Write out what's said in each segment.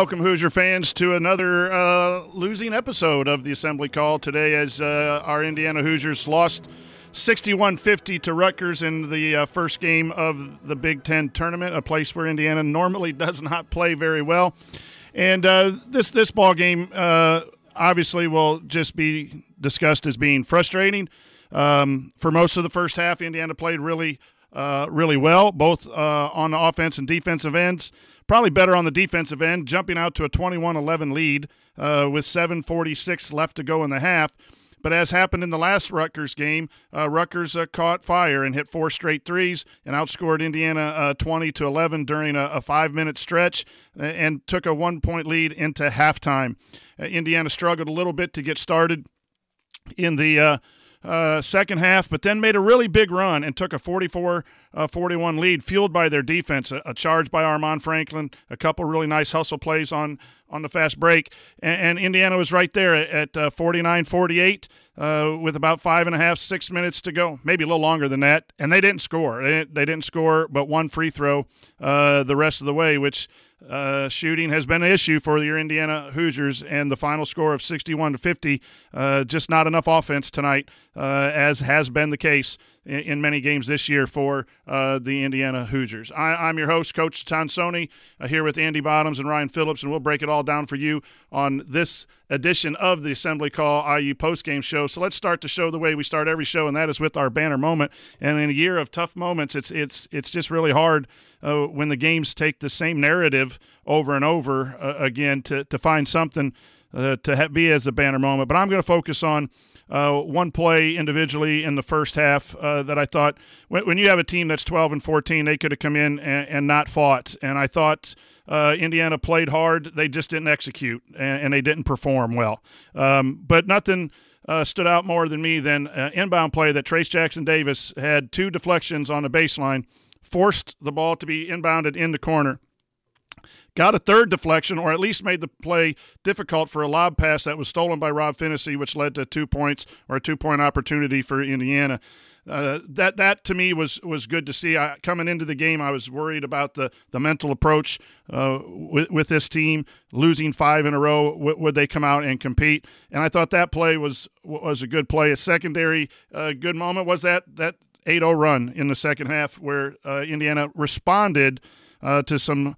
welcome Hoosier fans to another uh, losing episode of the Assembly Call today as uh, our Indiana Hoosiers lost 61-50 to Rutgers in the uh, first game of the Big Ten tournament, a place where Indiana normally does not play very well. And uh, this this ball game uh, obviously will just be discussed as being frustrating. Um, for most of the first half, Indiana played really uh, really well, both on the offense and defensive ends. Probably better on the defensive end, jumping out to a 21 11 lead uh, with 7.46 left to go in the half. But as happened in the last Rutgers game, uh, Rutgers uh, caught fire and hit four straight threes and outscored Indiana uh, 20 to 11 during a, a five minute stretch and took a one point lead into halftime. Uh, Indiana struggled a little bit to get started in the uh, second half, but then made a really big run and took a 44 uh, 41 lead, fueled by their defense. A, a, charge by Armaan Franklin, a couple really nice hustle plays on, on the fast break. And, and Indiana was right there at, uh, 49 48 uh, with about five and a half, six minutes to go, maybe a little longer than that. And they didn't score. They didn't, they didn't score but one free throw uh, the rest of the way, which uh, shooting has been an issue for your Indiana Hoosiers, and the final score of 61 to 50. Uh, just not enough offense tonight, uh, as has been the case in, in many games this year for uh, the Indiana Hoosiers. I, am your host, Coach Tonsoni, uh, here with Andy Bottoms and Ryan Phillips, and we'll break it all down for you on this edition of the Assembly Call IU postgame show. So let's start the show the way we start every show, and that is with our banner moment. And in a year of tough moments, it's it's it's just really hard uh, when the games take the same narrative over and over uh, again to to find something uh, to ha- be as a banner moment. But I'm going to focus on uh, one play individually in the first half uh, that I thought when, when, you have a team that's 12 and 14, they could have come in and, and not fought. And I thought uh, Indiana played hard. They just didn't execute and, and they didn't perform well. Um, but nothing. Uh, stood out more than me than uh, inbound play that Trayce Jackson Davis had two deflections on the baseline, forced the ball to be inbounded in the corner got a third deflection, or at least made the play difficult for a lob pass that was stolen by Rob Phinisee, which led to two points or a two point opportunity for Indiana. Uh, that that to me was was good to see. I, coming into the game, I was worried about the the mental approach uh, with, with this team losing five in a row. W- would they come out and compete? And I thought that play was was a good play. A secondary uh, good moment was that that 8-0 run in the second half where uh, Indiana responded uh, to some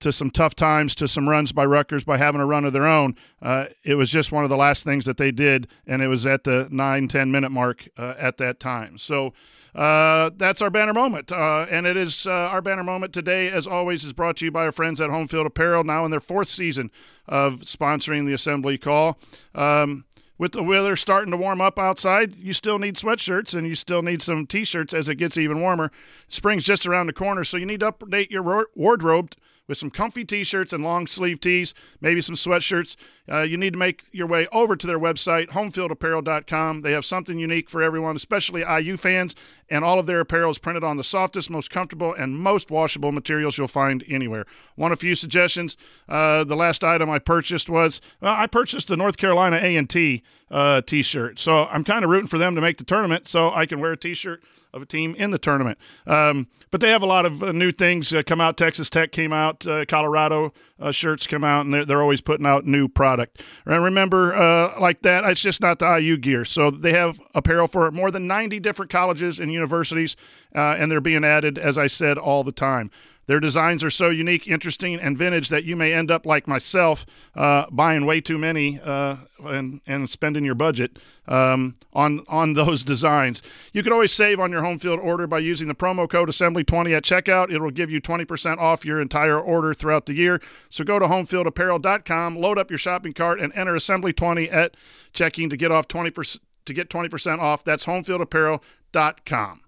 to some tough times, to some runs by Rutgers by having a run of their own. Uh, it was just one of the last things that they did, and it was at the 9, 10 minute mark uh, at that time. So uh, that's our banner moment. Uh, and it is uh, our banner moment today, as always, is brought to you by our friends at Home Field Apparel, now in their fourth season of sponsoring the Assembly Call. Um, with the weather starting to warm up outside, you still need sweatshirts and you still need some t shirts as it gets even warmer. Spring's just around the corner, so you need to update your wardrobe with some comfy t-shirts and long sleeve tees, maybe some sweatshirts. Uh, you need to make your way over to their website, homefieldapparel.com. They have something unique for everyone, especially IU fans, and all of their apparel is printed on the softest, most comfortable, and most washable materials you'll find anywhere. Want a few suggestions. Uh, the last item I purchased was well, I purchased the North Carolina A&T uh, t-shirt, so I'm kind of rooting for them to make the tournament so I can wear a t-shirt of a team in the tournament. Um, but they have a lot of uh, new things uh, come out. Texas Tech came out, uh, Colorado uh, shirts come out, and they're, they're always putting out new product. And remember, uh, like that, it's just not the IU gear. So they have apparel for more than 90 different colleges and universities, uh, and they're being added, as I said, all the time. Their designs are so unique, interesting, and vintage that you may end up like myself, uh, buying way too many uh, and and spending your budget um, on on those designs. You can always save on your home field order by using the promo code Assembly20 at checkout. It'll give you 20% off your entire order throughout the year. So go to homefieldapparel.com, load up your shopping cart, and enter Assembly20 at checking to get off 20% to get 20% off. That's homefieldapparel.com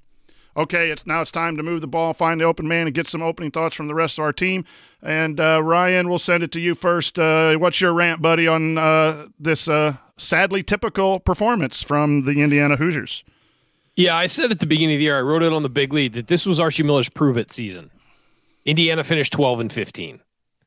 okay, it's now it's time to move the ball, find the open man, and get some opening thoughts from the rest of our team. And uh, Ryan, we'll send it to you first. Uh, what's your rant, buddy, on uh, this uh, sadly typical performance from the Indiana Hoosiers? Yeah, I said at the beginning of the year, I wrote it on the big lead that this was Archie Miller's prove it season. Indiana finished 12 and 15.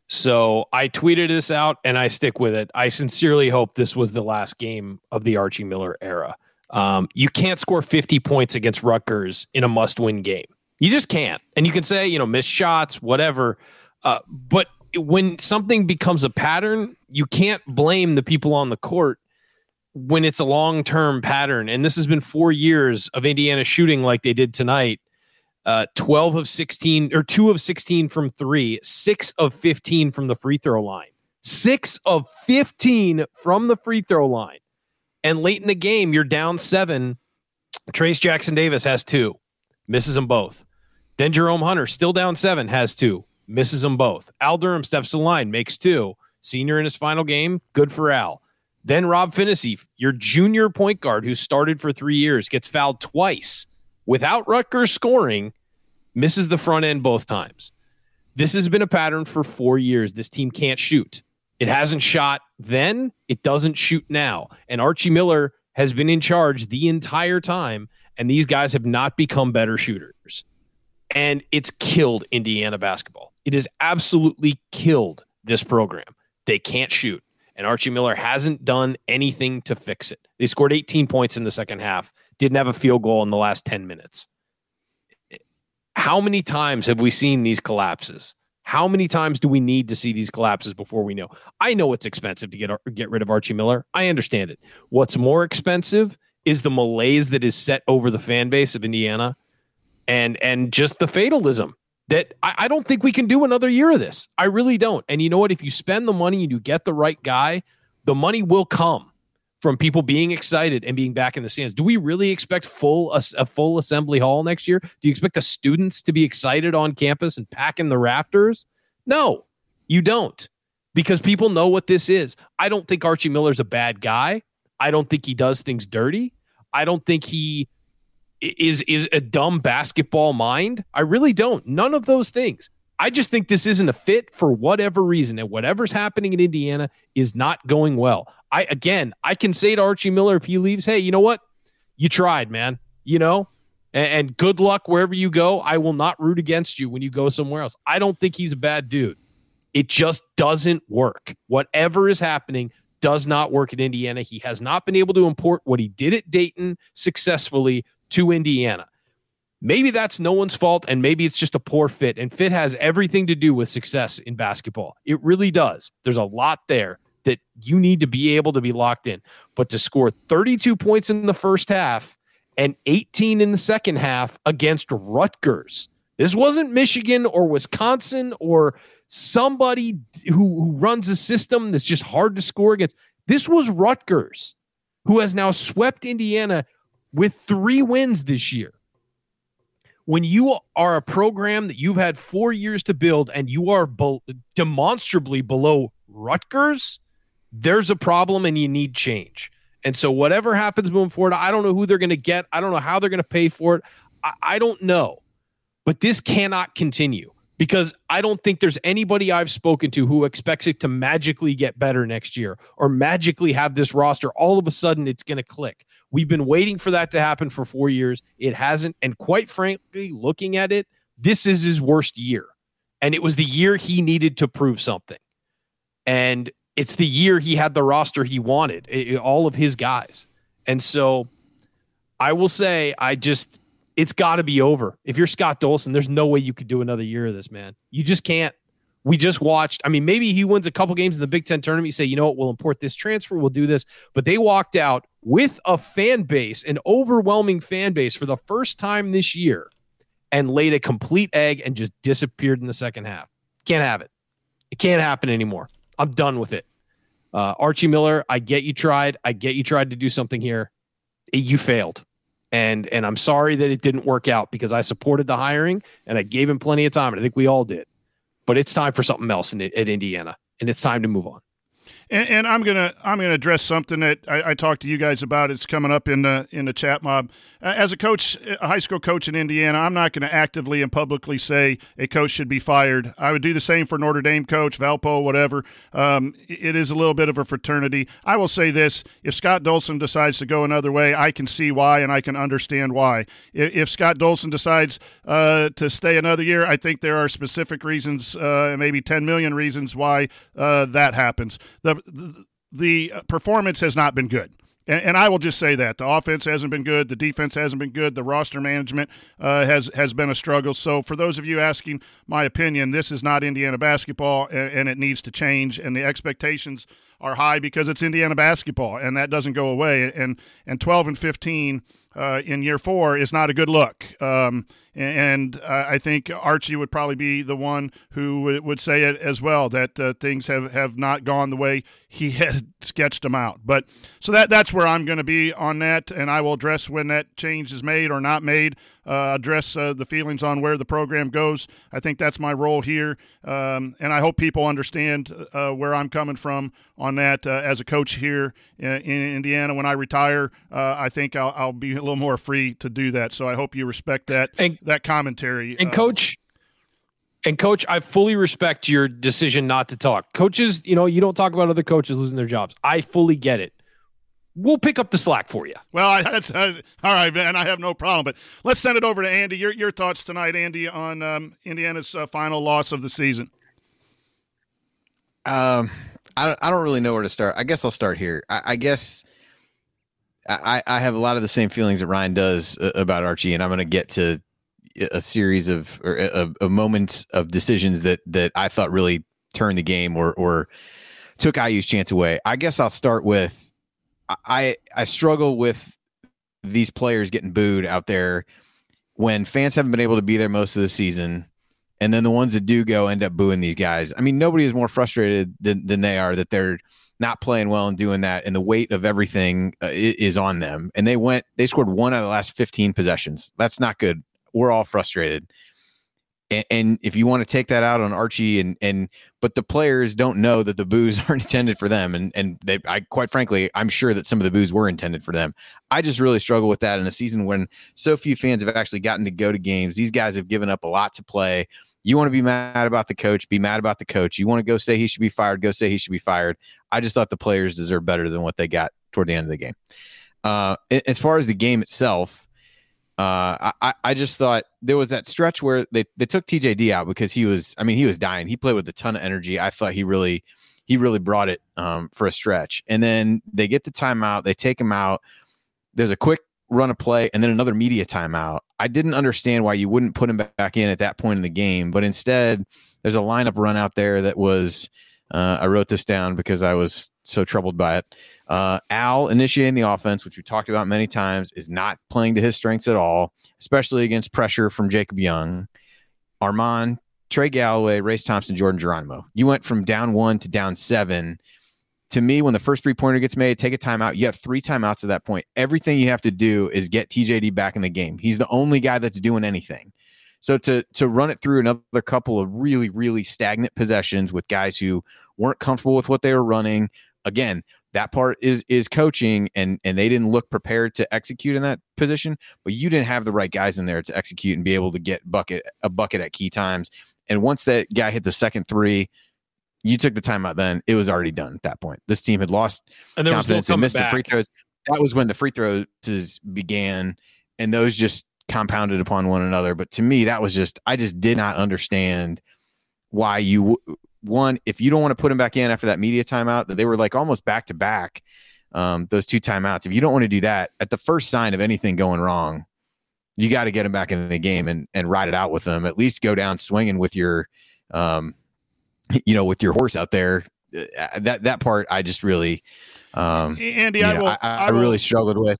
So I tweeted this out and I stick with it. I sincerely hope this was the last game of the Archie Miller era. Um, you can't score 50 points against Rutgers in a must win game. You just can't. And you can say, you know, miss shots, whatever. Uh, but when something becomes a pattern, you can't blame the people on the court when it's a long term pattern. And this has been four years of Indiana shooting like they did tonight. Uh, 12 of 16 or 2 of 16 from 3, 6 of 15 from the free throw line. 6 of 15 from the free throw line. And late in the game, you're down 7. Trayce Jackson Davis has 2. Misses them both. Then Jerome Hunter, still down 7, has 2 misses them both. Al Durham steps the line, makes two. Senior in his final game, good for Al. Then Rob Phinisee, your junior point guard who started for three years, gets fouled twice without Rutgers scoring, misses the front end both times. This has been a pattern for four years. This team can't shoot. It hasn't shot then, it doesn't shoot now. And Archie Miller has been in charge the entire time, and these guys have not become better shooters. And it's killed Indiana basketball. It has absolutely killed this program. They can't shoot. And Archie Miller hasn't done anything to fix it. They scored 18 points in the second half, didn't have a field goal in the last 10 minutes. How many times have we seen these collapses? How many times do we need to see these collapses before we know? I know it's expensive to get get rid of Archie Miller. I understand it. What's more expensive is the malaise that is set over the fan base of Indiana and and just the fatalism that I, I, don't think we can do another year of this. I really don't. And you know what? If you spend the money and you get the right guy, the money will come from people being excited and being back in the stands. Do we really expect full a, a full assembly hall next year? Do you expect the students to be excited on campus and packing the rafters? No, you don't. Because people know what this is. I don't think Archie Miller's a bad guy. I don't think he does things dirty. I don't think he is is a dumb basketball mind. I really don't. None of those things. I just think this isn't a fit for whatever reason, and whatever's happening in Indiana is not going well. I again, I can say to Archie Miller if he leaves, hey, you know what? You tried, man. You know, and, and good luck wherever you go. I will not root against you when you go somewhere else. I don't think he's a bad dude. It just doesn't work. Whatever is happening does not work at Indiana. He has not been able to import what he did at Dayton successfully to Indiana. Maybe that's no one's fault, and maybe it's just a poor fit. And fit has everything to do with success in basketball. It really does. There's a lot there that you need to be able to be locked in. But to score 32 points in the first half and 18 in the second half against Rutgers, this wasn't Michigan or Wisconsin or somebody who, who runs a system that's just hard to score against. This was Rutgers, who has now swept Indiana with three wins this year. When you are a program that you've had four years to build and you are be- demonstrably below Rutgers, there's a problem and you need change. And so, whatever happens moving forward, I don't know who they're going to get. I don't know how they're going to pay for it. I, I don't know. But this cannot continue because I don't think there's anybody I've spoken to who expects it to magically get better next year or magically have this roster. All of a sudden, it's going to click. We've been waiting for that to happen for four years. It hasn't. And quite frankly, looking at it, this is his worst year. And it was the year he needed to prove something. And it's the year he had the roster he wanted, it, all of his guys. And so I will say, I just, it's got to be over. If you're Scott Dolson, there's no way you could do another year of this, man. You just can't. We just watched. I mean, maybe he wins a couple games in the Big Ten tournament. You say, you know what, we'll import this transfer, we'll do this. But they walked out with a fan base, an overwhelming fan base for the first time this year, and laid a complete egg and just disappeared in the second half. Can't have it. It can't happen anymore. I'm done with it. Uh, Archie Miller, I get you tried. I get you tried to do something here. You failed and and I'm sorry that it didn't work out because I supported the hiring and I gave him plenty of time, and I think we all did. But it's time for something else in, at Indiana, and it's time to move on. And, and, I'm gonna I'm gonna address something that I, I, talked to you guys about. It's coming up in the in the chat mob. As a coach, a high school coach in Indiana, I'm not going to actively and publicly say a coach should be fired. I would do the same for Notre Dame coach Valpo, whatever. Um, it is a little bit of a fraternity. I will say this: if Scott Dolson decides to go another way, I can see why and I can understand why. If, if Scott Dolson decides uh, to stay another year, I think there are specific reasons, uh, maybe 10 million reasons why uh, that happens. The the, performance has not been good. and, and, I will just say that the offense hasn't been good, the defense hasn't been good, the roster management uh, has has been a struggle. So for those of you asking my opinion, this is not Indiana basketball, and, and it needs to change. And the expectations are high because it's Indiana basketball, and that doesn't go away. And and 12 and 15 uh, in year four is not a good look. Um, and uh, I think Archie would probably be the one who would say it as well that uh, things have, have not gone the way he had sketched them out. But so that that's where I'm going to be on that, and I will address when that change is made or not made. Uh, address uh, the feelings on where the program goes. I think that's my role here, um, and I hope people understand uh, where I'm coming from on that as a coach here in, in Indiana. When I retire, I think I'll, I'll be a little more free to do that. So I hope you respect that and, that commentary. And uh, coach, and coach, I fully respect your decision not to talk. Coaches, you know, you don't talk about other coaches losing their jobs. I fully get it. We'll pick up the slack for you. Well, I, that's, uh, all right, man. I have no problem. But let's send it over to Andy. Your your thoughts tonight, Andy, on um, Indiana's uh, final loss of the season. Um, I don't, I don't really know where to start. I guess I'll start here. I, I guess I, I have a lot of the same feelings that Ryan does uh, about Archie, and I'm going to get to a series of or a, a moments of decisions that that I thought really turned the game or or took IU's chance away. I guess I'll start with I I struggle with these players getting booed out there when fans haven't been able to be there most of the season. And then the ones that do go end up booing these guys. I mean, nobody is more frustrated than, than they are that they're not playing well and doing that, and the weight of everything uh, is on them. And they went, they scored one out of the last 15 possessions. That's not good. We're all frustrated. And, and if you want to take that out on Archie and and but the players don't know that the boos aren't intended for them, and and they, I quite frankly, I'm sure that some of the boos were intended for them. I just really struggle with that in a season when so few fans have actually gotten to go to games. These guys have given up a lot to play. You want to be mad about the coach, be mad about the coach. You want to go say he should be fired, go say he should be fired. I just thought the players deserve better than what they got toward the end of the game. Uh, as far as the game itself, uh, I, I just thought there was that stretch where they, they took TJD out because he was, I mean, he was dying. He played with a ton of energy. I thought he really, he really brought it um, for a stretch. And then they get the timeout, they take him out. There's a quick run a play and then another media timeout. I didn't understand why you wouldn't put him back in at that point in the game, but instead there's a lineup run out there that was. Uh, I wrote this down because I was so troubled by it. Uh, Al initiating the offense, which we talked about many times, is not playing to his strengths at all, especially against pressure from Jacob Young. Armaan, Trey Galloway, Race Thompson, Jordan Geronimo. You went from down one to down seven to me, when the first three pointer gets made, take a timeout. You have three timeouts at that point. Everything you have to do is get TJD back in the game. He's the only guy that's doing anything. So to to run it through another couple of really really stagnant possessions with guys who weren't comfortable with what they were running. Again, that part is is coaching, and and they didn't look prepared to execute in that position. But you didn't have the right guys in there to execute and be able to get bucket a bucket at key times. And once that guy hit the second three, you took the timeout then, it was already done at that point. This team had lost and there confidence and missed back. the free throws. That was when the free throws began, and those just compounded upon one another. But to me, that was just I just did not understand why you one if you don't want to put him back in after that media timeout that they were like almost back to back um, those two timeouts. If you don't want to do that at the first sign of anything going wrong, you got to get him back in the game and and ride it out with them. At least go down swinging with your um, you know, with your horse out there. Uh, that that part I just really, um, Andy, I, know, will, I, I, I will, really struggled with.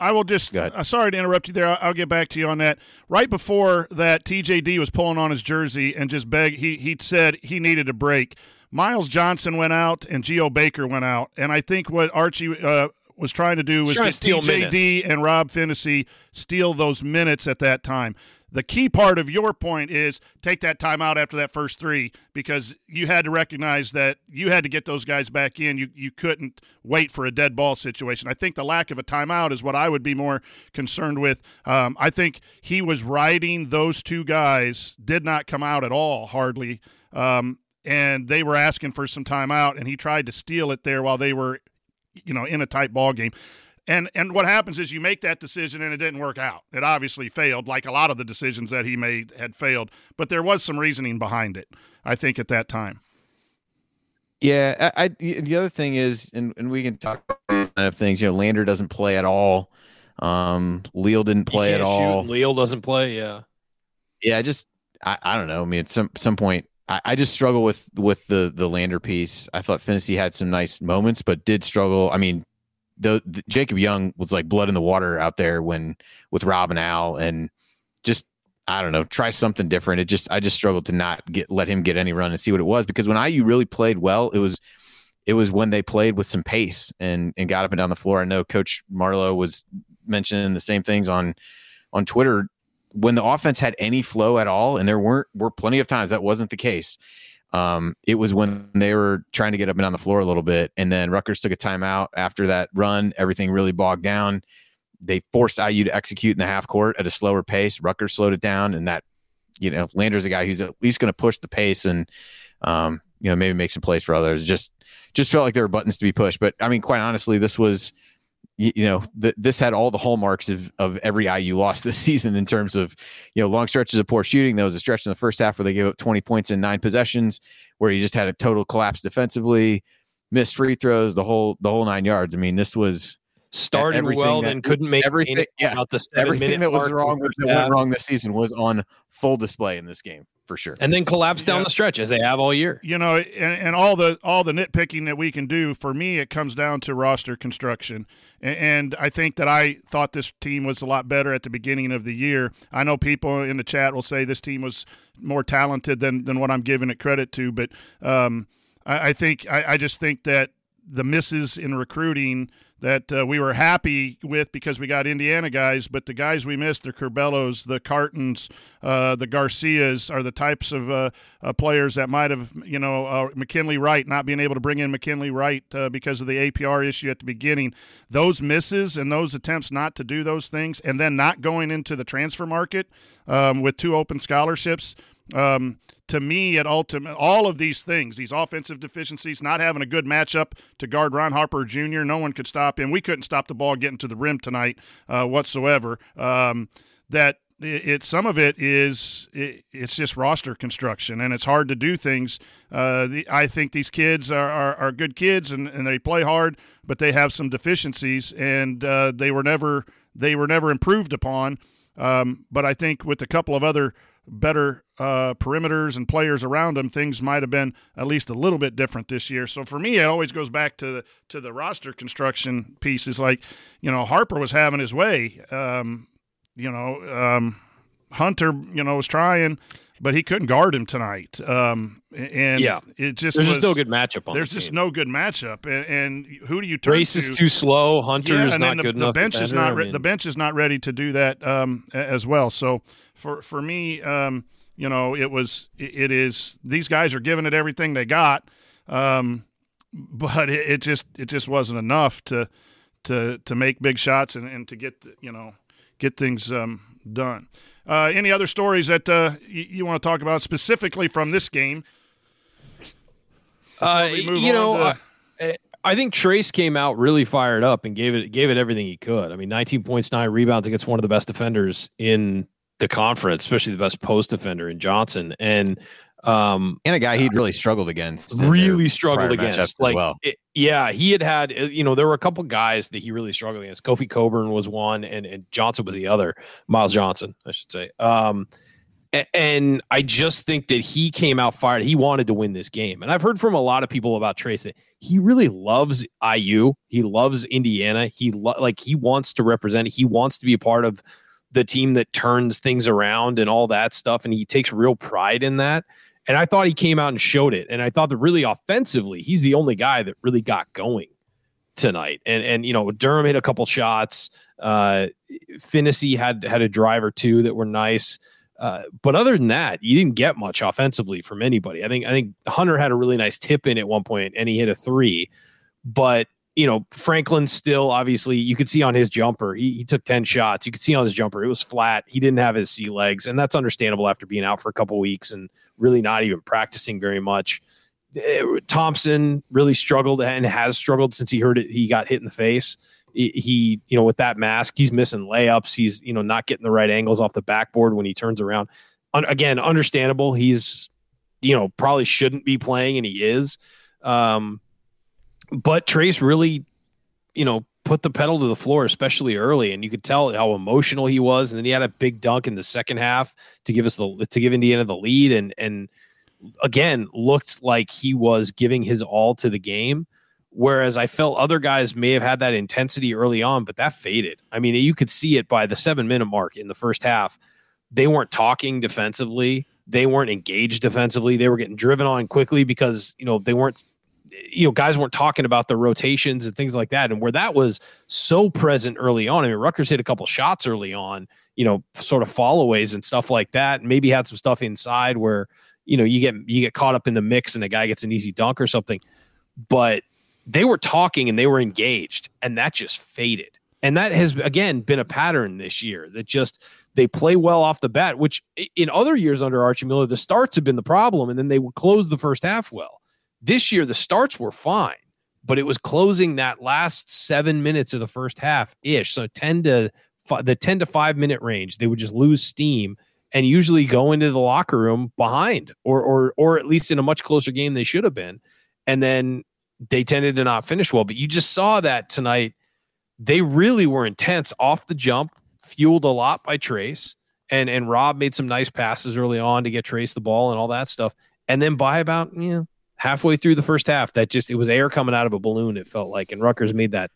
I will just. Uh, sorry to interrupt you there. I'll, I'll, get back to you on that. Right before that, TJD was pulling on his jersey and just begged. He he said he needed a break. Myles Johnson went out and Geo Baker went out, and I think what Archie uh, was trying to do was get TJD minutes. and Rob Phinisee steal those minutes at that time the key part of your point is take that time out after that first three because you had to recognize that you had to get those guys back in. You you couldn't wait for a dead ball situation. I think the lack of a timeout is what I would be more concerned with. Um, I think he was riding those two guys, did not come out at all, hardly. Um, and they were asking for some timeout, and he tried to steal it there while they were, you know, in a tight ball game. And and what happens is you make that decision and it didn't work out. It obviously failed, like a lot of the decisions that he made had failed. But there was some reasoning behind it, I think, at that time. Yeah, I, I the other thing is, and, and we can talk about these kind of things. You know, Lander doesn't play at all. Um, Leal didn't play at all. Leal doesn't play. Yeah, yeah. I just I, I don't know. I mean, at some some point, I, I just struggle with with the the Lander piece. I thought Phinisee had some nice moments, but did struggle. I mean, the, the, Jacob Young was like blood in the water out there when with Rob and Al, and just I don't know, try something different. It just I just struggled to not get let him get any run and see what it was because when IU really played well, it was it was when they played with some pace and and got up and down the floor. I know Coach Marlowe was mentioning the same things on on Twitter when the offense had any flow at all, and there weren't were plenty of times that wasn't the case. Um, it was when they were trying to get up and down the floor a little bit, and then Rutgers took a timeout after that run. Everything really bogged down they forced IU to execute in the half court at a slower pace. Rutgers slowed it down, and that you know Lander's a guy who's at least going to push the pace and um, you know maybe make some plays for others. Just just felt like there were buttons to be pushed. But I mean, quite honestly, this was you, know th- this had all the hallmarks of of every IU loss this season in terms of you know long stretches of poor shooting. There was a stretch in the first half where they gave up 20 points in nine possessions, where you just had a total collapse defensively, missed free throws, the whole the whole nine yards. I mean, this was started well, then couldn't make everything. Yeah, about the everything that was wrong that went wrong this season was on full display in this game for sure. And then collapse down yeah. the stretch as they have all year. You know, and, and, all the all the nitpicking that we can do for me, it comes down to roster construction. And, and I think that I thought this team was a lot better at the beginning of the year. I know people in the chat will say this team was more talented than than what I'm giving it credit to, but um, I, I, think I, I just think that the misses in recruiting that uh, we were happy with because we got Indiana guys, but the guys we missed, the Curbelos, the Cartons, uh, the Garcias, are the types of uh, uh players that might have, you know, uh, McKinley Wright, not being able to bring in McKinley Wright uh, because of the APR issue at the beginning. Those misses and those attempts not to do those things, and then not going into the transfer market um, with two open scholarships – um, to me, at ultimate, all of these things, these offensive deficiencies, not having a good matchup to guard Ron Harper Jr., no one could stop him. We couldn't stop the ball getting to the rim tonight uh, whatsoever. Um, that it, it, some of it is it, it's just roster construction, and it's hard to do things. Uh, the, I think these kids are, are, are good kids, and, and they play hard, but they have some deficiencies, and uh, they were never they were never improved upon. Um, but I think with a couple of other better uh, perimeters and players around him, things might have been at least a little bit different this year. So for me, it always goes back to the to the roster construction pieces. Like you know, Harper was having his way. Um, you know, um, Hunter, you know, was trying, but he couldn't guard him tonight. Um, and yeah, it just there's was, just no good matchup. there's the just no good matchup. And, and, who do you turn Race to? is too slow. Hunter yeah, is not the, good the enough. bench is not re- I mean, the bench is not ready to do that um, as well. So for for me, um, you know, it was it, it is these guys are giving it everything they got, um, but it, it, just it just wasn't enough to to to make big shots and, and to get you know get things um, done. Uh, any other stories that uh, you, you want to talk about specifically from this game? Uh, you know, to- I think Trayce came out really fired up and gave it gave it everything he could. I mean, 19 points, nine rebounds against one of the best defenders in the conference, especially the best post defender in Johnson, and um, and a guy he'd really struggled against, really struggled against. Like, well. it, yeah, he had had uh, you know there were a couple guys that he really struggled against. Kofi Cockburn was one, and and Johnson was the other. Myles Johnson, I should say. Um, and I just think that he came out fired. He wanted to win this game. And I've heard from a lot of people about Trayce that he really loves IU. He loves Indiana. He lo- like he wants to represent. He wants to be a part of the team that turns things around and all that stuff. And he takes real pride in that. And I thought he came out and showed it. And I thought that really offensively, he's the only guy that really got going tonight. And and you know, Durham hit a couple shots. Uh Phinisee had had a drive or two that were nice. Uh, but other than that, you didn't get much offensively from anybody. I think I think Hunter had a really nice tip in at one point and he hit a three, but you know, Franklin still obviously you could see on his jumper, he, he, took 10 shots. You could see on his jumper, it was flat. He didn't have his sea legs, and that's understandable after being out for a couple weeks and really not even practicing very much. Eh, Thompson really struggled and has struggled since he heard it. He got hit in the face. He, you know, with that mask, he's missing layups. He's, you know, not getting the right angles off the backboard when he turns around. Un- again, understandable. He's, you know, probably shouldn't be playing, and he is Um, but Trayce really, you know, put the pedal to the floor, especially early, and you could tell how emotional he was. And then he had a big dunk in the second half to give us the to give Indiana the lead, and and again looked like he was giving his all to the game. Whereas I felt other guys may have had that intensity early on, but that faded. I mean, you could see it by the seven minute mark in the first half. They weren't talking defensively. They weren't engaged defensively. They were getting driven on quickly because, you know, they weren't, you know, guys weren't talking about the rotations and things like that. And where that was so present early on, I mean, Rutgers hit a couple shots early on, you know, sort of followaways and stuff like that. And Maybe had some stuff inside where, you know, you get you get caught up in the mix and the guy gets an easy dunk or something. But they were talking and they were engaged, and that just faded. And that has again been a pattern this year that just they play well off the bat, which in other years under Archie Miller, the starts have been the problem, and then they would close the first half well. This year, the starts were fine, but it was closing that last seven minutes of the first half ish. So 10 to the 10 to five minute range, they would just lose steam and usually go into the locker room behind or or or at least in a much closer game they should have been. And then they tended to not finish well. But you just saw that tonight. They really were intense off the jump, fueled a lot by Trayce And and Rob made some nice passes early on to get Trayce the ball and all that stuff. And then by about you know, halfway through the first half, that just it was air coming out of a balloon, it felt like. And Rutgers made that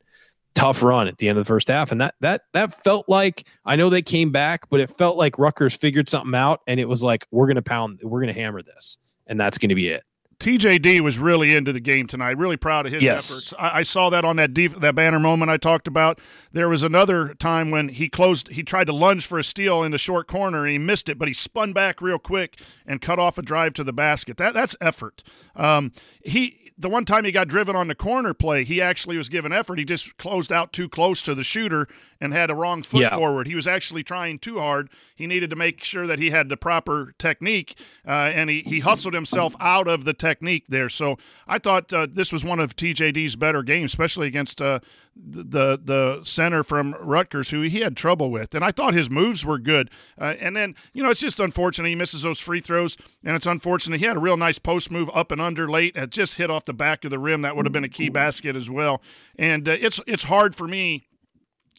tough run at the end of the first half. And that that that felt like I know they came back, but it felt like Rutgers figured something out and it was like, we're gonna pound, we're gonna hammer this. And that's gonna be it. TJD was really into the game tonight. Really proud of his yes. efforts. I, I, saw that on that def- that banner moment I talked about. There was another time when he closed. He tried to lunge for a steal in the short corner and he missed it, but he spun back real quick and cut off a drive to the basket. That that's effort. Um, he the one time he got driven on the corner play, he actually was given effort. He just closed out too close to the shooter and had a wrong foot yeah. forward. He was actually trying too hard. He needed to make sure that he had the proper technique, uh, and he, he hustled himself out of the technique there. So I thought uh, this was one of TJD's better games, especially against uh, the the center from Rutgers, who he had trouble with, and I thought his moves were good. Uh, and then you know it's just unfortunate he misses those free throws, and it's unfortunate he had a real nice post move up and under late, and just hit off the back of the rim. That would have been a key basket as well. And uh, it's it's hard for me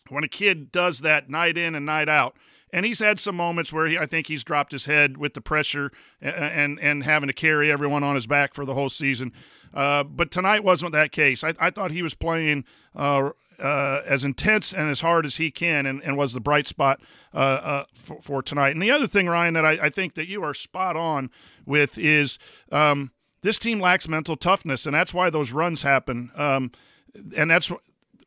when a kid does that night in and night out. And he's had some moments where he, I think he's dropped his head with the pressure and, and, and having to carry everyone on his back for the whole season. Uh, but tonight wasn't that case. I, I thought he was playing uh, uh, as intense and as hard as he can, and, and was the bright spot uh, uh, for, for, tonight. And the other thing, Ryan, that I, I, think that you are spot on with is um, this team lacks mental toughness, and that's why those runs happen. Um, and that's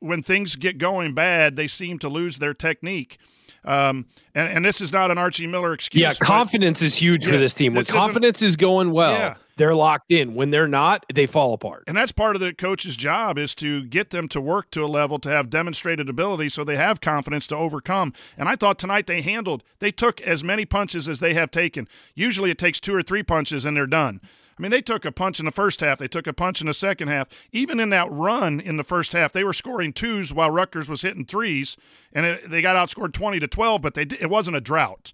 when things get going bad, they seem to lose their technique. Um, and, and this is not an Archie Miller excuse. Yeah, confidence is huge yeah, for this team. When this confidence is going well, yeah. they're locked in. When they're not, they fall apart. And that's part of the coach's job is to get them to work to a level to have demonstrated ability so they have confidence to overcome. And I thought tonight they handled, they took as many punches as they have taken. Usually it takes two or three punches and they're done. I mean, they took a punch in the first half. They took a punch in the second half. Even in that run in the first half, they were scoring twos while Rutgers was hitting threes, and it, they got outscored twenty to twelve. But they it wasn't a drought.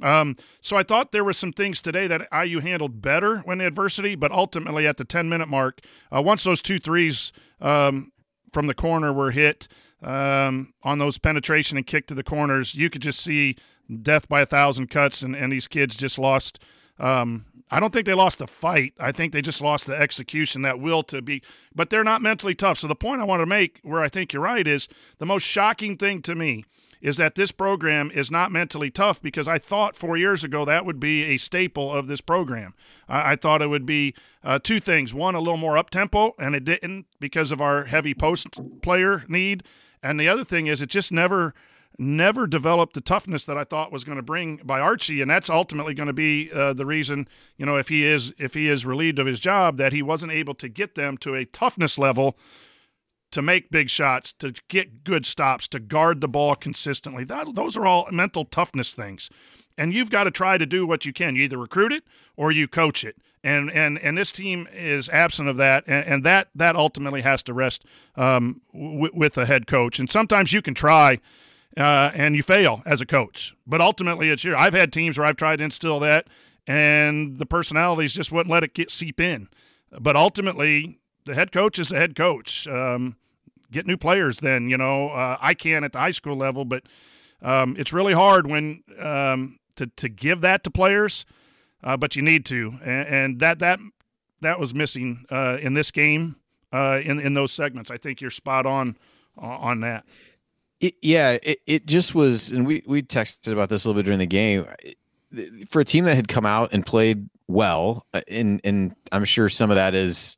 Um, so I thought there were some things today that IU handled better when adversity, but ultimately at the ten minute mark, uh, once those two threes um, from the corner were hit um, on those penetration and kick to the corners, you could just see death by a thousand cuts, and, and these kids just lost um, I don't think they lost the fight. I think they just lost the execution, that will to be, but they're not mentally tough. So the point I want to make, where I think you're right, is the most shocking thing to me is that this program is not mentally tough because I thought four years ago that would be a staple of this program. I, I thought it would be uh, two things: one, a little more up tempo, and it didn't because of our heavy post player need, and the other thing is it just never never developed the toughness that I thought was going to bring by Archie, and that's ultimately going to be uh, the reason, you know, if he is if he is relieved of his job, that he wasn't able to get them to a toughness level to make big shots, to get good stops, to guard the ball consistently. That, those are all mental toughness things, and you've got to try to do what you can. You either recruit it or you coach it. And, and and this team is absent of that, and, and that that ultimately has to rest um, w- with a head coach. And sometimes you can try, uh, and you fail as a coach. But ultimately, it's your. I've had teams where I've tried to instill that, and the personalities just wouldn't let it get seep in. But ultimately, the head coach is the head coach. Um, get new players. Then you know uh, I can at the high school level, but um, it's really hard when um, to to give that to players. Uh, but you need to, and, and, that that that was missing uh, in this game uh, in in those segments. I think you're spot on on that. It, yeah, it, it just was, and we we texted about this a little bit during the game. For a team that had come out and played well, uh, and and I'm sure some of that is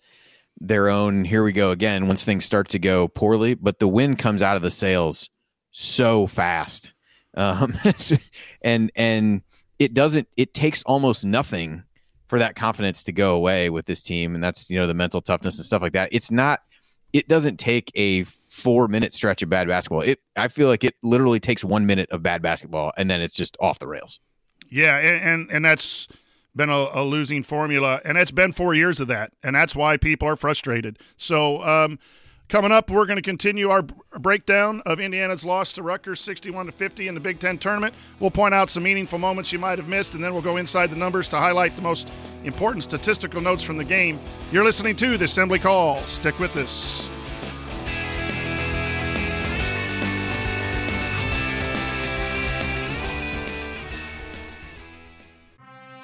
their own. Here we go again. Once things start to go poorly, but the wind comes out of the sails so fast, um, and and it doesn't. It takes almost nothing for that confidence to go away with this team, and that's you know the mental toughness and stuff like that. It's not it doesn't take a four minute stretch of bad basketball. It I feel like it literally takes one minute of bad basketball and then it's just off the rails. Yeah, and and, and that's been a, a, losing formula, and it's been four years of that, and that's why people are frustrated. So um, Coming up, we're going to continue our breakdown of Indiana's loss to Rutgers 61 to 50 in the Big Ten tournament. We'll point out some meaningful moments you might have missed, and then we'll go inside the numbers to highlight the most important statistical notes from the game. You're listening to the Assembly Call. Stick with us.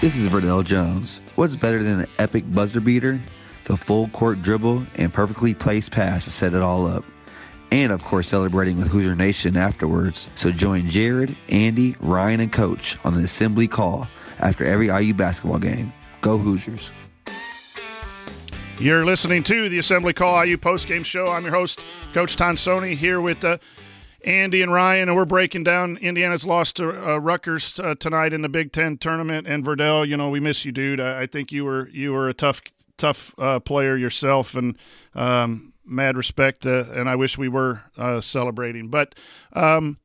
This is Verdell Jones. What's better than an epic buzzer beater? The full court dribble and perfectly placed pass to set it all up. And of course, celebrating with Hoosier Nation afterwards. So join Jared, Andy, Ryan, and Coach on an assembly call after every IU basketball game. Go Hoosiers. You're listening to the Assembly Call IU postgame show. I'm your host, Coach Tonsoni, here with uh, Andy and Ryan, and we're breaking down Indiana's loss to uh, Rutgers uh, tonight in the Big Ten tournament. And Verdell, you know, we miss you, dude. I, I think you were you were a tough tough uh, player yourself, and um, mad respect. Uh, and I wish we were uh, celebrating, but. Um,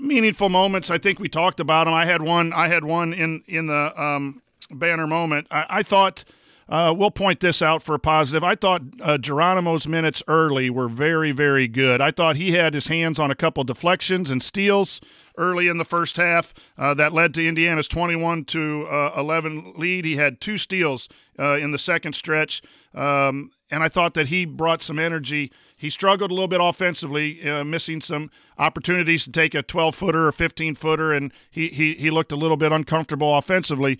meaningful moments. I think we talked about them. I had one. I had one in in the um, banner moment. I, I thought uh, we'll point this out for a positive. I thought uh, Geronimo's minutes early were very, very good. I thought he had his hands on a couple deflections and steals early in the first half uh, that led to Indiana's 21 to uh, 11 lead. He had two steals uh, in the second stretch, um, and I thought that he brought some energy. He struggled a little bit offensively, uh, missing some opportunities to take a 12 footer or 15 footer, and he, he he looked a little bit uncomfortable offensively.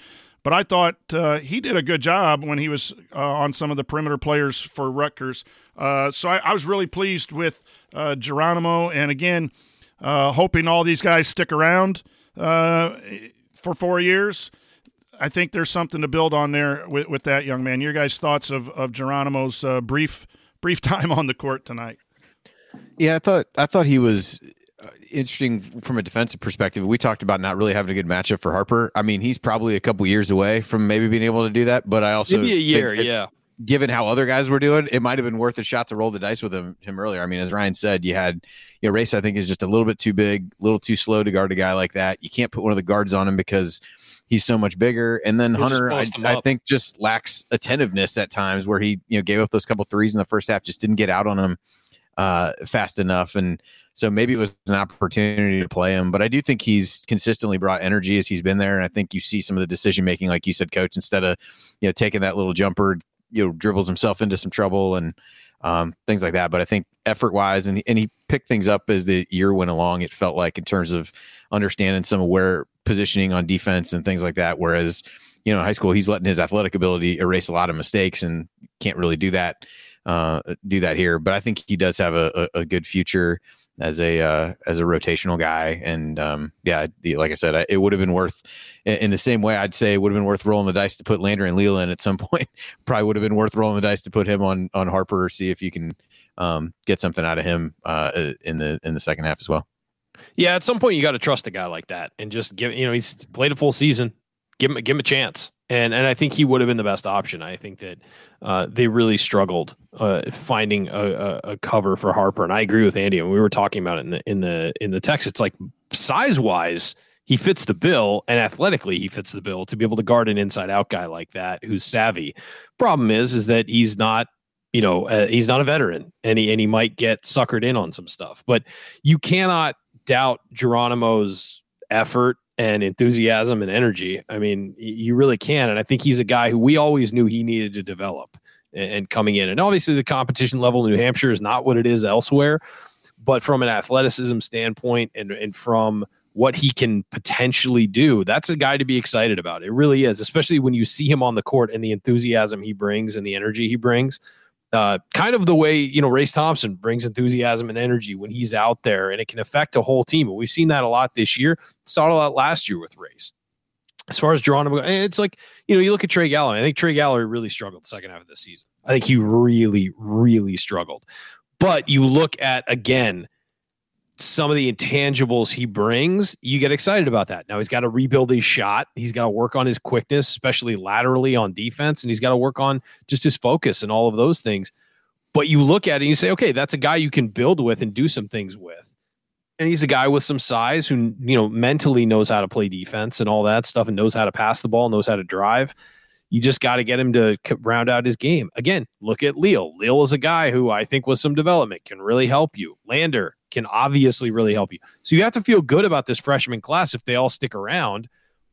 But I thought uh, he did a good job when he was uh, on some of the perimeter players for Rutgers. Uh, so I, I, was really pleased with uh, Geronimo. And again, uh, hoping all these guys stick around uh, for four years. I think there's something to build on there with, with that young man. Your guys' thoughts of, of Geronimo's brief brief time on the court tonight? Yeah, I thought I thought he was interesting from a defensive perspective. We talked about not really having a good matchup for Harper. I mean, he's probably a couple years away from maybe being able to do that. But I also maybe a year, yeah. Given how other guys were doing, it might have been worth a shot to roll the dice with him him earlier. I mean, as Ryan said, you had you know Race. I think is just a little bit too big, a little too slow to guard a guy like that. You can't put one of the guards on him because he's so much bigger. And then He'll Hunter, I, I, think, just lacks attentiveness at times where he you know gave up those couple threes in the first half, just didn't get out on him uh, fast enough. And so maybe it was an opportunity to play him, but I do think he's consistently brought energy as he's been there. And I think you see some of the decision making, like you said, coach, instead of, you know, taking that little jumper, you know, dribbles himself into some trouble and um, things like that. But I think effort wise, and, and he picked things up as the year went along, it felt like in terms of understanding some of where positioning on defense and things like that. Whereas, you know, in high school, he's letting his athletic ability erase a lot of mistakes and can't really do that. Uh, do that here, but I think he does have a, a, a good future as a uh, as a rotational guy. And um, yeah, like I said, it would have been worth in the same way. I'd say it would have been worth rolling the dice to put Landry and Leland at some point. Probably would have been worth rolling the dice to put him on on Harper or see if you can um, get something out of him uh, in the in the second half as well. Yeah, at some point you got to trust a guy like that and just give. You know, he's played a full season. Give him, give him a chance, and and I think he would have been the best option. I think that uh, they really struggled uh, finding a, a, a, cover for Harper, and I agree with Andy. And we were talking about it in the in the in the text. It's like size wise, he fits the bill, and athletically, he fits the bill to be able to guard an inside out guy like that who's savvy. Problem is, is that he's not you know, uh, he's not a veteran and he, and he might get suckered in on some stuff, but you cannot doubt Geronimo's effort and enthusiasm and energy. I mean, you really can. And I think he's a guy who we always knew he needed to develop and, coming in. And obviously, the competition level in New Hampshire is not what it is elsewhere. But from an athleticism standpoint and, and from what he can potentially do, that's a guy to be excited about. It really is, especially when you see him on the court and the enthusiasm he brings and the energy he brings uh, kind of the way you know Race Thompson brings enthusiasm and energy when he's out there, and it can affect a whole team. we've seen that a lot this year. Saw it a lot last year with Race. As far as Geronimo, it's like you know you look at Trey Galloway. I think Trey Galloway really struggled the second half of the season. I think he really, really struggled. But you look at again some of the intangibles he brings, you get excited about that. Now he's got to rebuild his shot. He's got to work on his quickness, especially laterally on defense, and he's got to work on just his focus and all of those things. But you look at it and you say, okay, that's a guy you can build with and do some things with. And he's a guy with some size who, you know, mentally knows how to play defense and all that stuff and knows how to pass the ball, knows how to drive. You just got to get him to round out his game. Again, look at Leal. Leal is a guy who I think with some development can really help you. Lander, can obviously really help you. So you have to feel good about this freshman class if they all stick around.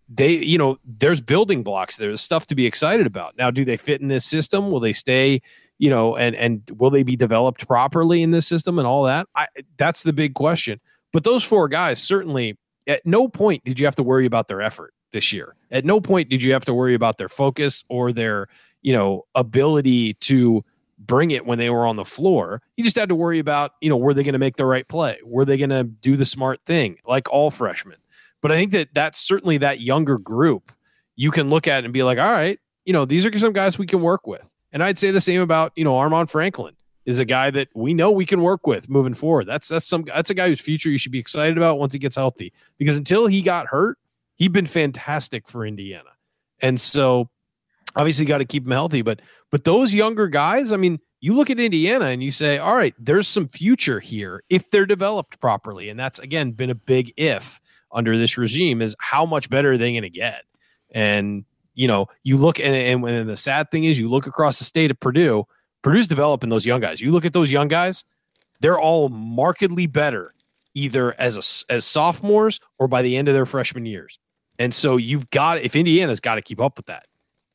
They, you know, there's building blocks. There's stuff to be excited about. Now, do they fit in this system? Will they stay, you know, and and will they be developed properly in this system and all that? I that's the big question. But those four guys certainly at no point did you have to worry about their effort this year. At no point did you have to worry about their focus or their, you know, ability to bring it when they were on the floor. You just had to worry about, you know, were they going to make the right play? Were they going to do the smart thing like all freshmen? But I think that that's certainly that younger group you can look at and be like, all right, you know, these are some guys we can work with. And I'd say the same about, you know, Armaan Franklin is a guy that we know we can work with moving forward. That's that's some that's a guy whose future you should be excited about once he gets healthy. Because until he got hurt, he'd been fantastic for Indiana. And so obviously got to keep him healthy, but but those younger guys, I mean, you look at Indiana and you say, all right, there's some future here if they're developed properly. And that's, again, been a big if under this regime is how much better are they going to get? And, you know, you look and, and, and the sad thing is you look across the state of Purdue, Purdue's developing those young guys. You look at those young guys, they're all markedly better either as a, as sophomores or by the end of their freshman years. And so you've got if Indiana's got to keep up with that.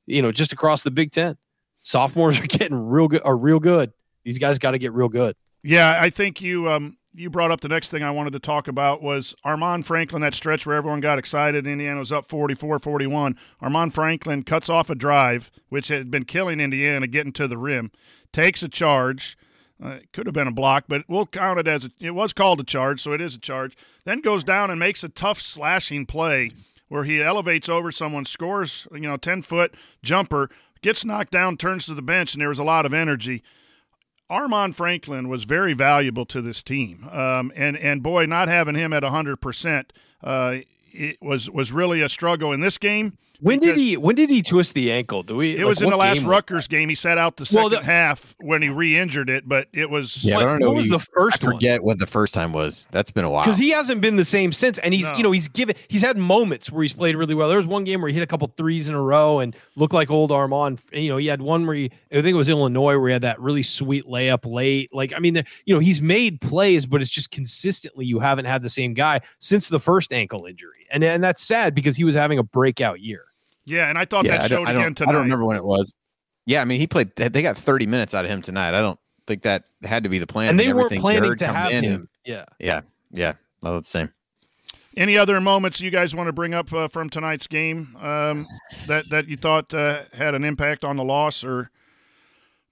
You know, just across the Big 10 sophomores are getting real good are real good. These guys got to get real good. Yeah, I think you um you brought up the next thing I wanted to talk about was Armaan Franklin, that stretch where everyone got excited. Indiana was up 44 41. Armaan Franklin cuts off a drive, which had been killing Indiana getting to the rim, takes a charge. Uh, it could have been a block, but we'll count it as a, it was called a charge, so it is a charge. Then goes down and makes a tough slashing play where he elevates over someone, scores, you know, 10 foot jumper, gets knocked down, turns to the bench, and there was a lot of energy. Armaan Franklin was very valuable to this team, um, and and boy, not having him at hundred uh, percent, it was was really a struggle in this game. When did he when did he twist the ankle? Do we? It like, was in the last Rutgers game. He sat out the second well, the, half when he re-injured it, but it was. Yeah, what, I don't know. What was he, the first? I forget one? what the first time was. That's been a while because he hasn't been the same since. And he's no. you know he's given he's had moments where he's played really well. There was one game where he hit a couple threes in a row and looked like old Armaan. You know he had one where he I think it was Illinois where he had that really sweet layup late. Like I mean the, you know he's made plays, but it's just consistently you haven't had the same guy since the first ankle injury, and and that's sad because he was having a breakout year. Yeah, and I thought yeah, that showed again tonight. I don't remember when it was. Yeah, I mean, he played. They got 30 minutes out of him tonight. I don't think that had to be the plan. And they weren't planning to have him. And, yeah, yeah, yeah. All the same. Any other moments you guys want to bring up uh, from tonight's game um, that that you thought uh, had an impact on the loss or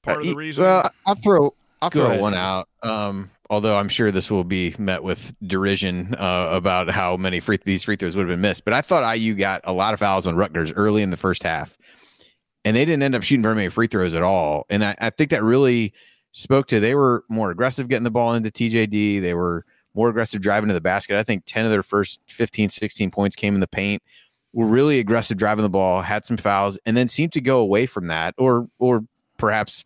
part uh, of the reason? Well, I'll throw I'll Go throw ahead. one out. Um, although I'm sure this will be met with derision uh, about how many free these free throws would have been missed. But I thought IU got a lot of fouls on Rutgers early in the first half, and they didn't end up shooting very many free throws at all. And I, I think that really spoke to they were more aggressive getting the ball into TJD. They were more aggressive driving to the basket. I think 10 of their first 15, 16 points came in the paint. Were really aggressive driving the ball, had some fouls, and then seemed to go away from that, or or perhaps,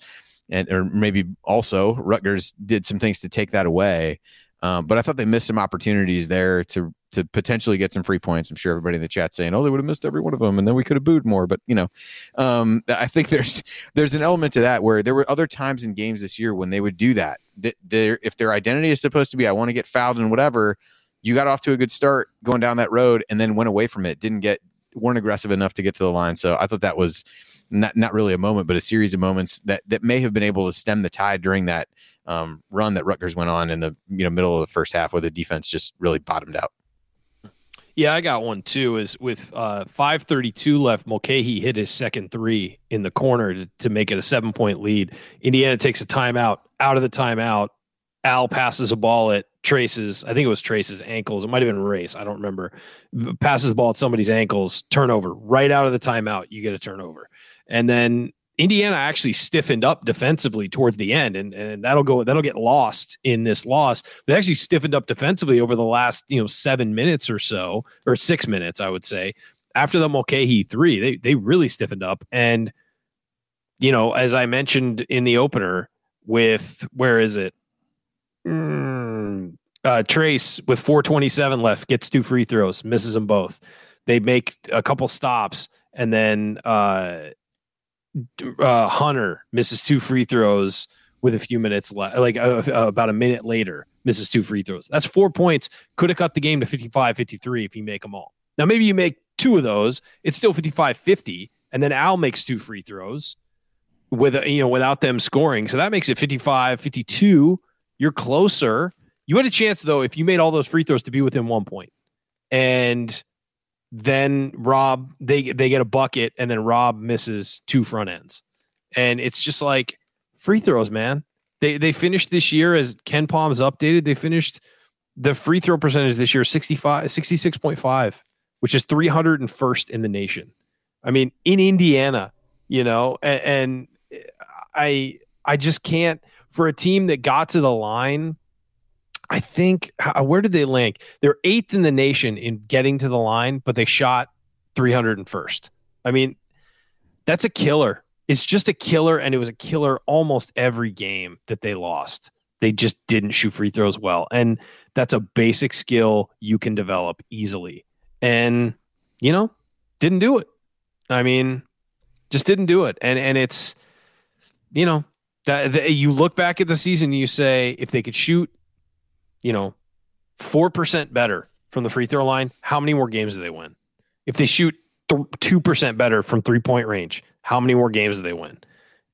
and or maybe also Rutgers did some things to take that away. Um, but I thought they missed some opportunities there to to potentially get some free points. I'm sure everybody in the chat saying, "Oh, they would have missed every one of them, and then we could have booed more." But you know, um, I think there's there's an element to that where there were other times in games this year when they would do that. That their if their identity is supposed to be, I want to get fouled and whatever, you got off to a good start going down that road, and then went away from it. Didn't get weren't aggressive enough to get to the line. So I thought that was not not really a moment, but a series of moments that that may have been able to stem the tide during that um, run that Rutgers went on in the you know middle of the first half, where the defense just really bottomed out. Yeah, I got one too. Is with uh, 5:32 left, Mulcahy hit his second three in the corner to, to make it a seven point lead. Indiana takes a timeout. Out of the timeout, Al passes a ball at Trayce's. I think it was Trayce's ankles. It might have been Race. I don't remember. Passes the ball at somebody's ankles. Turnover. Right out of the timeout, you get a turnover, and then Indiana actually stiffened up defensively towards the end, and, and that'll go that'll get lost in this loss. They actually stiffened up defensively over the last you know seven minutes or so, or six minutes, I would say. After the Mulcahy three, they they really stiffened up, and you know, as I mentioned in the opener, with where is it? Mm, uh, Trayce with 427 left gets two free throws, misses them both. They make a couple stops, and then uh, uh, Hunter misses two free throws with a few minutes left, like uh, uh, about a minute later, misses two free throws. That's four points. Could have cut the game to 55 53 if you make them all. Now, maybe you make two of those, it's still 55 50, and then Al makes two free throws with you know without them scoring. So that makes it 55 52. You're closer. You had a chance though if you made all those free throws to be within one point. And then Rob they they get a bucket and then Rob misses two front ends. And it's just like free throws, man. They they finished this year as KenPom's updated, they finished the free throw percentage this year 65 66.5, which is 301st in the nation. I mean, in Indiana, you know, and, and I I just can't for a team that got to the line I think uh, where did they rank? They're eighth in the nation in getting to the line, but they shot 301st. I mean, that's a killer. It's just a killer, and it was a killer almost every game that they lost. They just didn't shoot free throws well, and that's a basic skill you can develop easily. And you know, didn't do it. I mean, just didn't do it. And and it's you know that you look back at the season, you say if they could shoot you know, 4% better from the free throw line, how many more games do they win? If they shoot th- 2% better from three point range, how many more games do they win?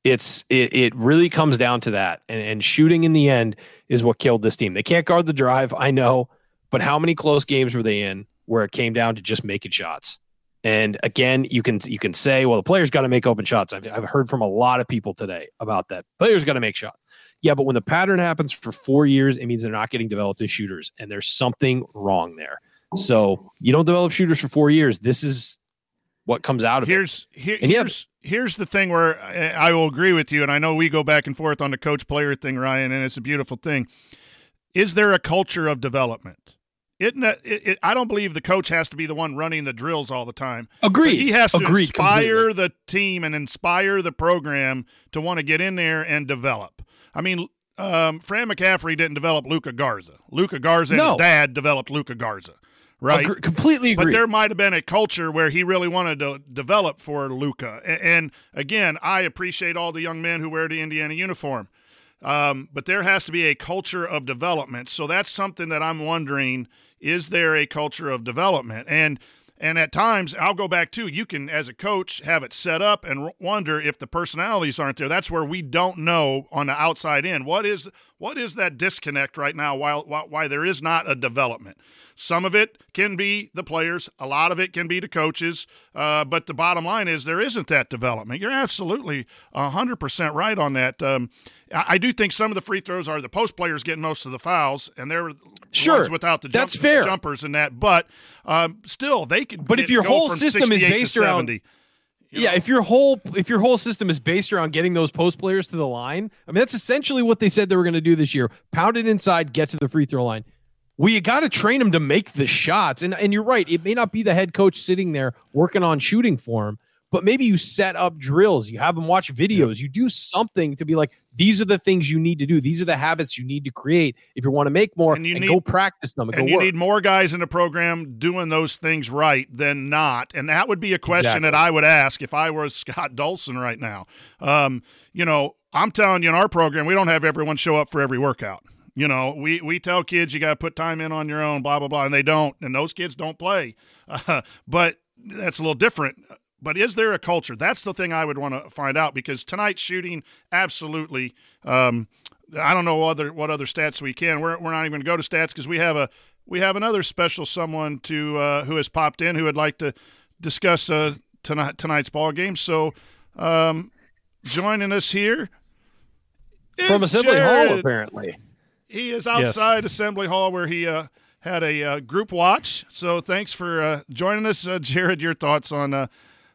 It's it, it really comes down to that. And, and shooting in the end is what killed this team. They can't guard the drive, I know, but how many close games were they in where it came down to just making shots? And again, you can you can say, well, the players got to make open shots. I've, I've heard from a lot of people today about that. Players got to make shots. Yeah, but when the pattern happens for four years, it means they're not getting developed as shooters, and there's something wrong there. So you don't develop shooters for four years. This is what comes out of here's, it. Here, here's here's the thing where I will agree with you, and I know we go back and forth on the coach player thing, Ryan, and it's a beautiful thing. Is there a culture of development? It, it, it, I don't believe the coach has to be the one running the drills all the time. Agree. He has to Agreed inspire completely. the team and inspire the program to want to get in there and develop. I mean, um, Fran McCaffery didn't develop Luka Garza. Luka Garza and his dad developed Luka Garza, right? Completely agree. But there might have been a culture where he really wanted to develop for Luka. And, and again, I appreciate all the young men who wear the Indiana uniform. Um, but there has to be a culture of development. So that's something that I'm wondering: is there a culture of development? And and at times, I'll go back to you can, as a coach, have it set up and wonder if the personalities aren't there. That's where we don't know on the outside in what is what is that disconnect right now. While why, why there is not a development. Some of it can be the players, a lot of it can be the coaches. Uh, but the bottom line is there isn't that development. You're absolutely 100% right on that. Um, I, I do think some of the free throws are the post players getting most of the fouls, and they're Sure. without the That's jump- fair. jumpers and that. But um, still, they could. But if your whole system is based around- 70. Yeah, if your whole if your whole system is based around getting those post players to the line, I mean that's essentially what they said they were going to do this year: pound it inside, get to the free throw line. we got to train them to make the shots. And and you're right, it may not be the head coach sitting there working on shooting for him, but maybe you set up drills, you have them watch videos, you do something to be like, these are the things you need to do. These are the habits you need to create if you want to make more And you and need- go practice them and, and you work. need more guys in the program doing those things right than not. And that would be a question Exactly. that I would ask if I were Scott Dolson right now. Um, you know, I'm telling you, in our program, we don't have everyone show up for every workout. You know, we, we tell kids you got to put time in on your own, blah, blah, blah, and they don't. And those kids don't play. Uh, but that's a little different. But is there a culture? That's the thing I would want to find out because tonight's shooting, absolutely. Um, I don't know other what other stats we can. We're, we're not even going to go to stats because we have a we have another special someone to uh, who has popped in who would like to discuss uh, tonight tonight's ball game. So um, joining us here from is Assembly Hall, apparently. He is outside Assembly Hall where he uh, had a uh, group watch. So thanks for uh, joining us, uh, Jerod. Your thoughts on uh,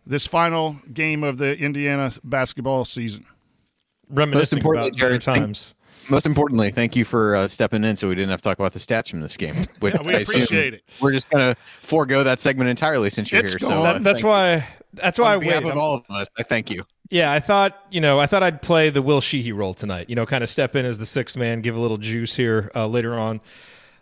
this final game of the Indiana basketball season? Reminiscing importantly, about better Jerod, thank- times. Most importantly, thank you for uh, stepping in so we didn't have to talk about the stats from this game. Which Yeah, we I appreciate it. We're just going to forego that segment entirely since you're It's here. gone. So That- uh, that's thank- why. That's why I on behalf waited. of all of us, I thank you. Yeah, I thought you know I thought I'd play the Will Sheehey role tonight. You know, kind of step in as the sixth man, give a little juice here uh, later on.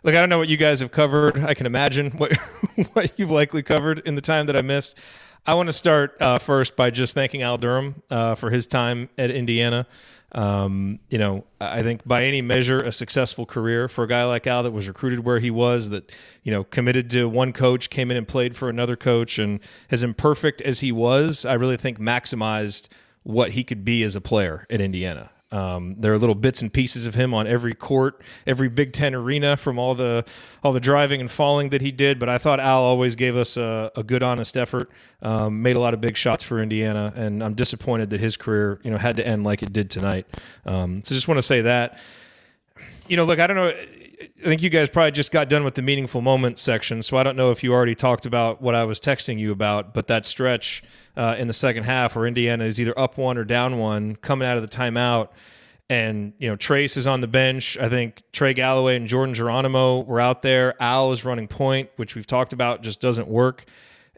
Look, I don't know what you guys have covered. I can imagine what what you've likely covered in the time that I missed. I want to start uh, first by just thanking Al Durham uh, for his time at Indiana. Um, you know, I think by any measure, a successful career for a guy like Al that was recruited where he was, that, you know, committed to one coach, came in and played for another coach, and as imperfect as he was, I really think maximized what he could be as a player at Indiana. Um, there are little bits and pieces of him on every court, every Big Ten arena from all the all the driving and falling that he did. But I thought Al always gave us a, a good, honest effort. Um, made a lot of big shots for Indiana, and I'm disappointed that his career, you know, had to end like it did tonight. Um, so just want to say that. You know, look, I don't know. I think you guys probably just got done with the meaningful moments section, so I don't know if you already talked about what I was texting you about, but that stretch uh, in the second half where Indiana is either up one or down one coming out of the timeout, and you know Trayce is on the bench. I think Trey Galloway and Jordan Geronimo were out there. Al is running point, which we've talked about, just doesn't work.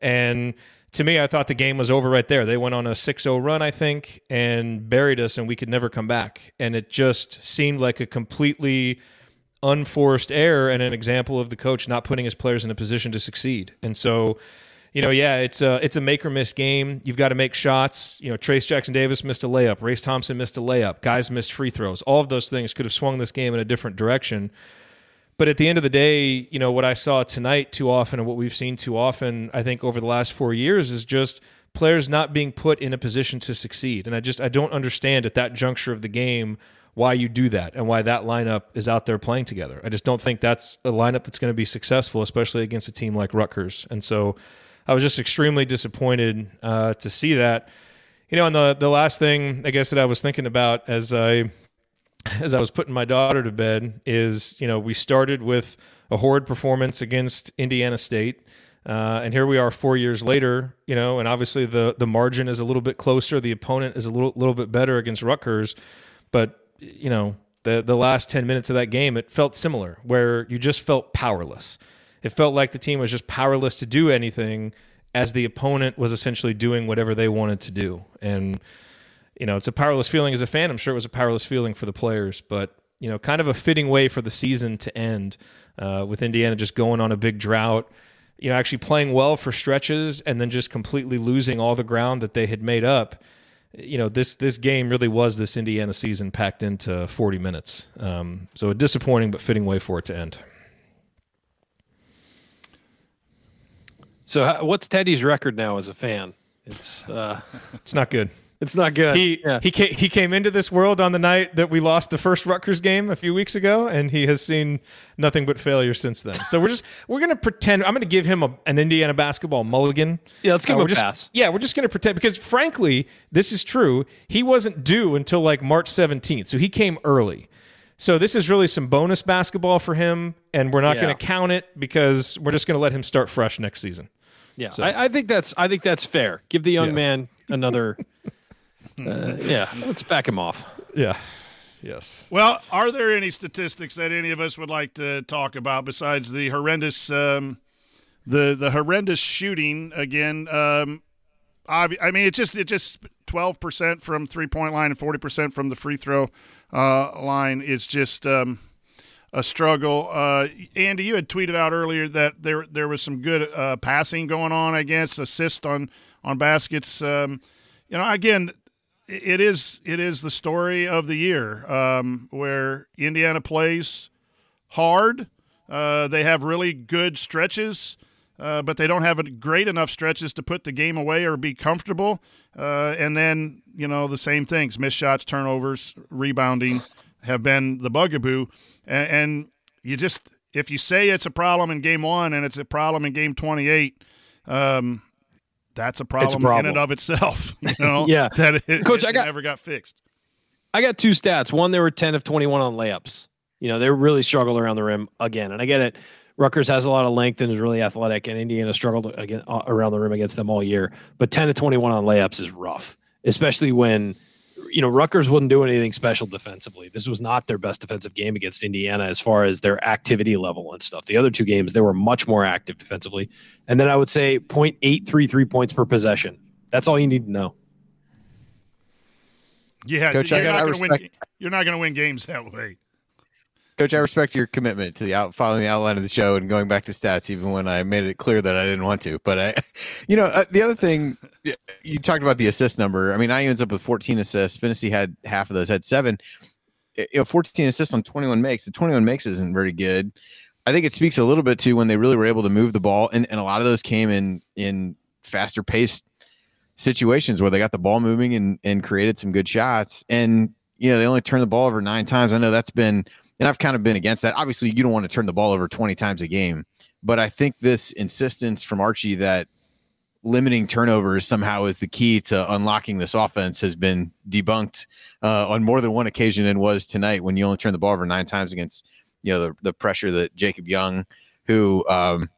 And to me, I thought the game was over right there. They went on a 6-0 run, I think, and buried us, and we could never come back. And it just seemed like a completely unforced error and an example of the coach not putting his players in a position to succeed. And so, you know, yeah, it's a it's a make or miss game. You've got to make shots. You know, Trayce Jackson Davis missed a layup. Race Thompson missed a layup. Guys missed free throws. All of those things could have swung this game in a different direction. But at the end of the day, you know, what I saw tonight too often and what we've seen too often, I think over the last four years is just players not being put in a position to succeed. And I just I don't understand at that juncture of the game why you do that and why that lineup is out there playing together. I just don't think that's a lineup that's going to be successful, especially against a team like Rutgers. And so I was just extremely disappointed uh, to see that. You know, and the the last thing I guess that I was thinking about as I as I was putting my daughter to bed is, you know, we started with a horrid performance against Indiana State. Uh, and here we are four years later, you know, and obviously the the margin is a little bit closer. The opponent is a little little bit better against Rutgers, but you know, the the last ten minutes of that game, it felt similar, where you just felt powerless. It felt like the team was just powerless to do anything, as the opponent was essentially doing whatever they wanted to do. And you know, it's a powerless feeling as a fan. I'm sure it was a powerless feeling for the players, but you know, kind of a fitting way for the season to end uh, with Indiana just going on a big drought. You know, actually playing well for stretches and then just completely losing all the ground that they had made up. You know, this this game really was this Indiana season packed into 40 minutes. Um, so a disappointing but fitting way for it to end. So, what's Teddy's record now as a fan? It's uh, It's not good. It's not good. He yeah. he came, he came into this world on the night that we lost the first Rutgers game a few weeks ago, and he has seen nothing but failure since then. So we're just we're gonna pretend. I'm gonna give him a, an Indiana basketball mulligan. Yeah, let's give Uh, him a just, pass. Yeah, we're just gonna pretend because frankly, this is true. He wasn't due until like March 17th, so he came early. So this is really some bonus basketball for him, and we're not Yeah. gonna count it because we're just gonna let him start fresh next season. yeah, I, I think that's I think that's fair. Give the young Yeah. man another. Uh, yeah, let's back him off. Yeah. Yes. Well, are there any statistics that any of us would like to talk about besides the horrendous, um, the the horrendous shooting again? Um, I mean, it just it just twelve percent from three point line and forty percent from the free throw uh, line is just um, a struggle. Uh, Andy, you had tweeted out earlier that there there was some good uh, passing going on against assist on on baskets. Um, you know, again, it is it is the story of the year um, where Indiana plays hard. Uh, they have really good stretches, uh, but they don't have great enough stretches to put the game away or be comfortable. Uh, and then you know the same things: missed shots, turnovers, rebounding have been the bugaboo. And, and you just if you say it's a problem in game one and it's a problem in game twenty eight. Um, that's a problem, a problem, in and of itself. You know, yeah. That it, Coach, it I got never got fixed. I got two stats. One, they were ten of twenty-one on layups. You know, they really struggled around the rim again, and I get it. Rutgers has a lot of length and is really athletic, and Indiana struggled again uh, around the rim against them all year. But ten to twenty-one on layups is rough, especially when you know, Rutgers wouldn't do anything special defensively. This was not their best defensive game against Indiana as far as their activity level and stuff. The other two games, they were much more active defensively. And then I would say 0.833 points per possession. That's all you need to know. Yeah, Coach, you're, I got, not gonna win, you're not going to win games that way. Coach, I respect your commitment to the out following the outline of the show and going back to stats, even when I made it clear that I didn't want to. But I, you know, uh, the other thing you talked about the assist number. I mean, I ends up with 14 assists. Phinisee had half of those, had seven. You know, 14 assists on 21 makes. The 21 makes isn't very good. I think it speaks a little bit to when they really were able to move the ball, and, and a lot of those came in in faster paced situations where they got the ball moving and and created some good shots. And you know, they only turned the ball over nine times. I know that's been and I've kind of been against that. Obviously, you don't want to turn the ball over 20 times a game, but I think this insistence from Archie that limiting turnovers somehow is the key to unlocking this offense has been debunked uh, on more than one occasion and was tonight when you only turn the ball over nine times against you know the, the pressure that Jacob Young, who um,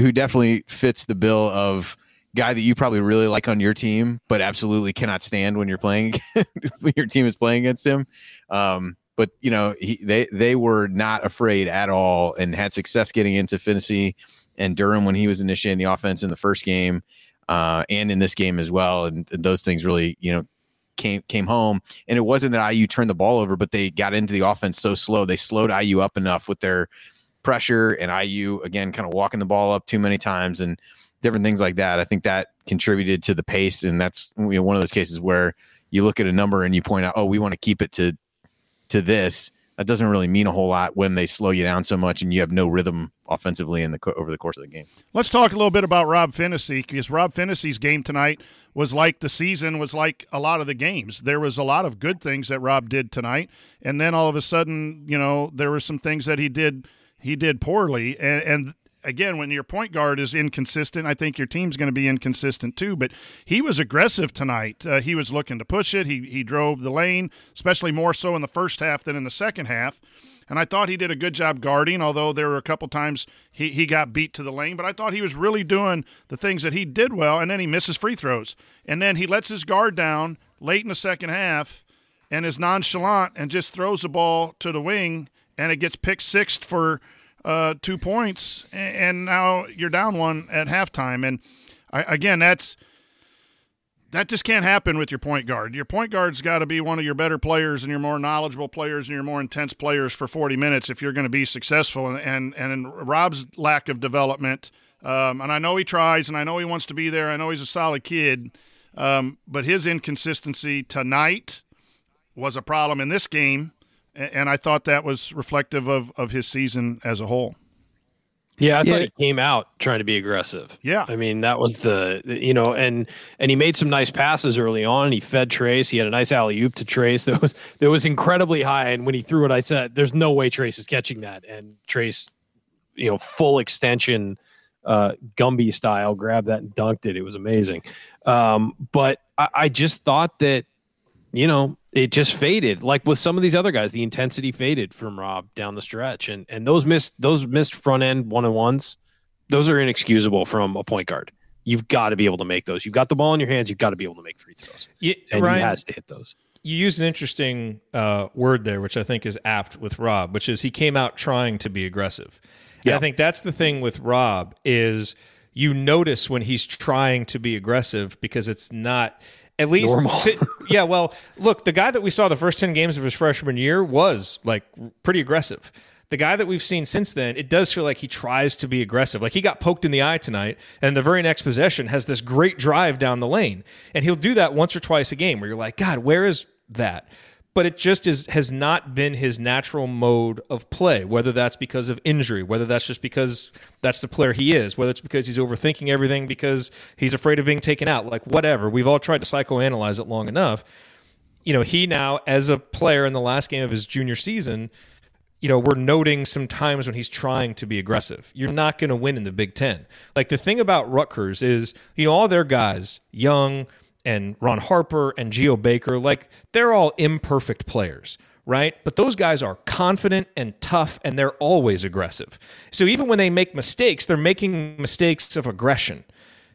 who definitely fits the bill of guy that you probably really like on your team, but absolutely cannot stand when you're playing when your team is playing against him. Um, but you know he, they they were not afraid at all and had success getting into Phinisee and Durham when he was initiating the offense in the first game uh, and in this game as well. And, and, those things really you know came came home. And it wasn't that IU turned the ball over, but they got into the offense so slow. They slowed IU up enough with their pressure and IU again kind of walking the ball up too many times and different things like that. I think that contributed to the pace, and that's you know, one of those cases where you look at a number and you point out, oh, we want to keep it to to this, that doesn't really mean a whole lot when they slow you down so much and you have no rhythm offensively in the over the course of the game. Let's talk a little bit about Rob Phinisee because Rob Phinisee's game tonight was like the season was like a lot of the games. There was a lot of good things that Rob did tonight, and then all of a sudden, you know, there were some things that he did he did poorly, and, and again, when your point guard is inconsistent, I think your team's going to be inconsistent too. But he was aggressive tonight. Uh, he was looking to push it. He he drove the lane, especially more so in the first half than in the second half. And I thought he did a good job guarding, although there were a couple times he, he got beat to the lane. But I thought he was really doing the things that he did well, and then he misses free throws. And then he lets his guard down late in the second half and is nonchalant and just throws the ball to the wing, and it gets picked sixth for – uh, two points, and now you're down one at halftime. And I, again, that's that just can't happen with your point guard. Your point guard's got to be one of your better players and your more knowledgeable players and your more intense players for 40 minutes if you're going to be successful. And and, and Rob's lack of development, um, and I know he tries, and I know he wants to be there. I know he's a solid kid, um, but his inconsistency tonight was a problem in this game and I thought that was reflective of of his season as a whole. Yeah, I yeah. thought he came out trying to be aggressive. Yeah, I mean that was the you know, and and he made some nice passes early on. He fed Trayce. He had a nice alley oop to Trayce that was that was incredibly high. And when he threw it, I said, "There's no way Trayce is catching that." And Trayce, you know, full extension, uh, Gumby style, grabbed that and dunked it. It was amazing. Um, but I, I just thought that you know, it just faded. Like with some of these other guys, the intensity faded from Rob down the stretch, and and those missed those missed front end one on ones. Those are inexcusable from a point guard. You've got to be able to make those. You've got the ball in your hands. You've got to be able to make free throws. Yeah, and Ryan, he has to hit those. you used an interesting uh, word there, which I think is apt with Rob, which is he came out trying to be aggressive. And Yeah. I think that's the thing with Rob is you notice when he's trying to be aggressive because it's not at least Normal. sit- yeah. Well, look, the guy that we saw the first ten games of his freshman year was like pretty aggressive. The guy that we've seen since then, it does feel like he tries to be aggressive. Like he got poked in the eye tonight, and the very next possession has this great drive down the lane, and he'll do that once or twice a game. Where you're like, God, where is that? But it just is has not been his natural mode of play. Whether that's because of injury, whether that's just because that's the player he is, whether it's because he's overthinking everything because he's afraid of being taken out, like whatever. We've all tried to psychoanalyze it long enough you know, he now, as a player in the last game of his junior season, you know, we're noting some times when he's trying to be aggressive. You're not going to win in the Big Ten. Like the thing about Rutgers is, you know, all their guys, Young and Ron Harper and Geo Baker, like they're all imperfect players, right? But those guys are confident and tough, and they're always aggressive. So even when they make mistakes, they're making mistakes of aggression,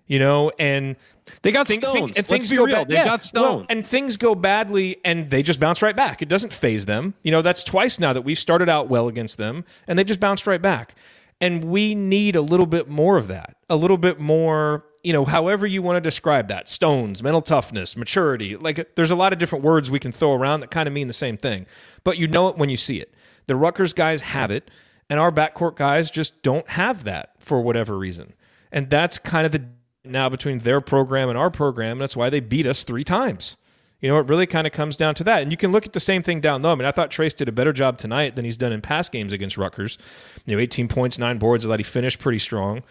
you know, and They got stones. and Let's things be go real. bad. They yeah, got well, stones. and things go badly, and they just bounce right back. It doesn't phase them. You know, that's twice now that we've started out well against them, and they just bounced right back. And we need a little bit more of that. A little bit more, you know, however you want to describe that. Stones, mental toughness, maturity. Like there's a lot of different words we can throw around that kind of mean the same thing. But you know it when you see it. The Rutgers guys have it, and our backcourt guys just don't have that for whatever reason. And that's kind of the now between their program and our program. And that's why they beat us three times. You know, it really kind of comes down to that. And you can look at the same thing down low. I mean, I thought Trayce did a better job tonight than he's done in past games against Rutgers. You know, 18 points, nine boards. I thought he finished pretty strong.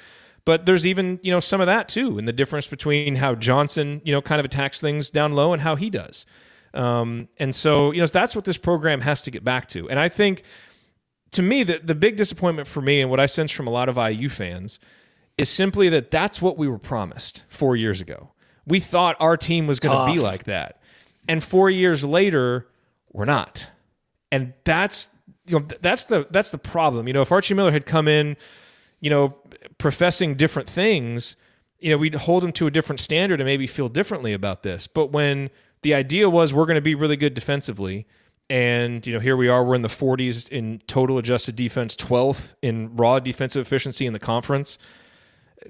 But there's even, you know, some of that too, and the difference between how Johnson, you know, kind of attacks things down low and how he does. Um, and so, you know, that's what this program has to get back to. And I think to me, the, the big disappointment for me and what I sense from a lot of IU fans is simply that that's what we were promised four years ago. We thought our team was going to be like that. And four years later, we're not. And that's you know that's the that's the problem. You know, if Archie Miller had come in, you know, professing different things, you know, we'd hold them to a different standard and maybe feel differently about this. But when the idea was we're going to be really good defensively, and you know, here we are, we're in the 40s in total adjusted defense, 12th in raw defensive efficiency in the conference.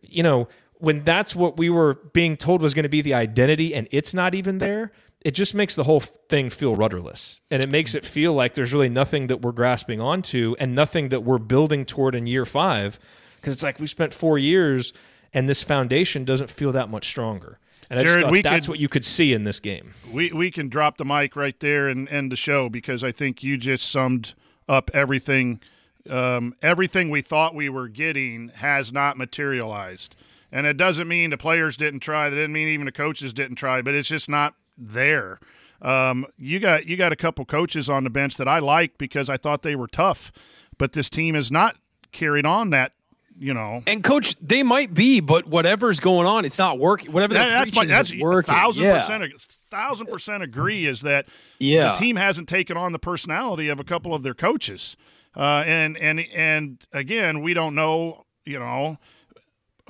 You know, when that's what we were being told was going to be the identity, and it's not even there. It just makes the whole thing feel rudderless, and it makes it feel like there's really nothing that we're grasping onto, and nothing that we're building toward in year five. Because it's like we spent four years, and this foundation doesn't feel that much stronger. And I just Jerod, thought we that's could- what you could see in this game. we we can drop the mic right there and end the show because I think you just summed up everything. Um, everything we thought we were getting has not materialized, and it doesn't mean the players didn't try. That didn't mean even the coaches didn't try, but it's just not there. Um, you got you got a couple coaches on the bench that I like because I thought they were tough, but this team has not carried on that. You know, And coach, they might be, but whatever's going on, it's not working. Whatever that, that's my, that's working. thousand yeah. percent thousand percent agree is that Yeah. the team hasn't taken on the personality of a couple of their coaches, uh, and and and again we don't know you know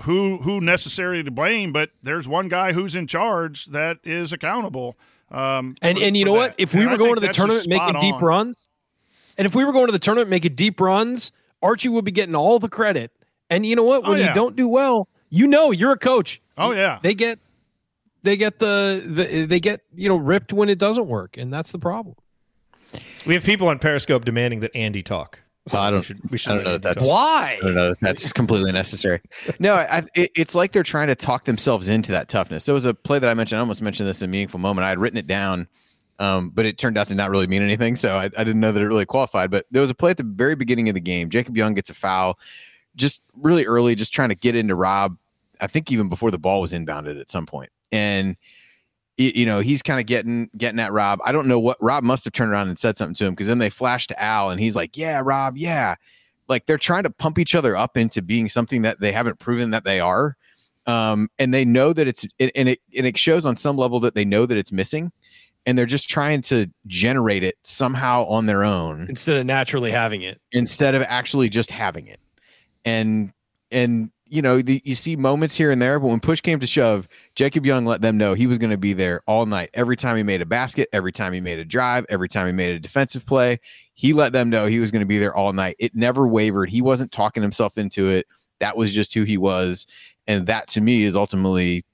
who who necessarily to blame, but there's one guy who's in charge that is accountable. Um, And for- and you know what? If we And I were going to the tournament making spot deep runs, and if we were going to the tournament making deep runs, Archie would be getting all the credit. And you know what? Oh, When yeah. you don't do well, you know you're a coach. Oh yeah, They get they get the, the they get you know ripped when it doesn't work, and that's the problem. We have people on Periscope demanding that Andy talk. So I don't- We should, we should I don't know that's- talk. Why? I don't know. That's completely necessary. No, I, it, it's like they're trying to talk themselves into that toughness. There was a play that I mentioned. I almost mentioned this in a meaningful moment. I had written it down, um, but it turned out to not really mean anything. So I, I didn't know that it really qualified. But there was a play at the very beginning of the game. Jacob Young gets a foul, just really early, just trying to get into Rob. I think even before the ball was inbounded at some point, and you know he's kind of getting getting at Rob. I don't know what Rob must have turned around and said something to him because then they flashed to Al, and he's like, "Yeah, Rob, yeah." like they're trying to pump each other up into being something that they haven't proven that they are um, and they know that it's and it and it shows on some level that they know that it's missing and they're just trying to generate it somehow on their own Instead of naturally having it. instead of actually just having it and and you know, the, you see moments here and there, but when push came to shove, Jacob Young let them know he was going to be there all night. Every time he made a basket, every time he made a drive, every time he made a defensive play, he let them know he was going to be there all night. It never wavered. He wasn't talking himself into it. That was just who he was, and that to me is ultimately,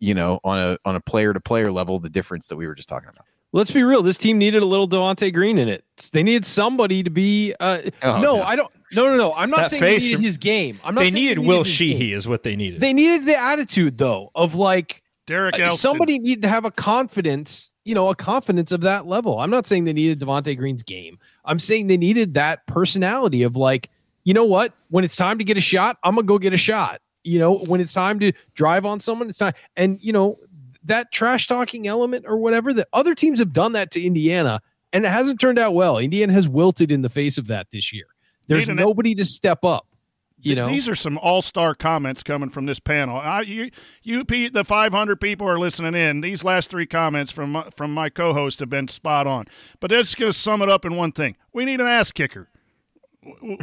you know, on a on a player to player level, the difference that we were just talking about. Let's be real. This team needed a little Devonte Green in it. They needed somebody to be. Uh, Oh, no, no. I don't. No, no, no. I'm not That saying they needed his game. I'm not. They saying needed Will his game. Sheehey, is what they needed. They needed the attitude though of like Derek uh, Elston. somebody needed to have a confidence. You know, a confidence of that level. I'm not saying they needed Devonte Green's game. I'm saying they needed that personality of like, you know what? When it's time to get a shot, I'm gonna go get a shot. You know, when it's time to drive on someone, it's time. And you know, that trash talking element or whatever that other teams have done that to Indiana and it hasn't turned out well. Indiana has wilted in the face of that this year. There's Need an- nobody to step up. You know, these are some all-star comments coming from this panel. I, you, you, the 500 people are listening in. These last three comments from my, from my co-host have been spot on. But let's just sum it up in one thing: we need an ass kicker.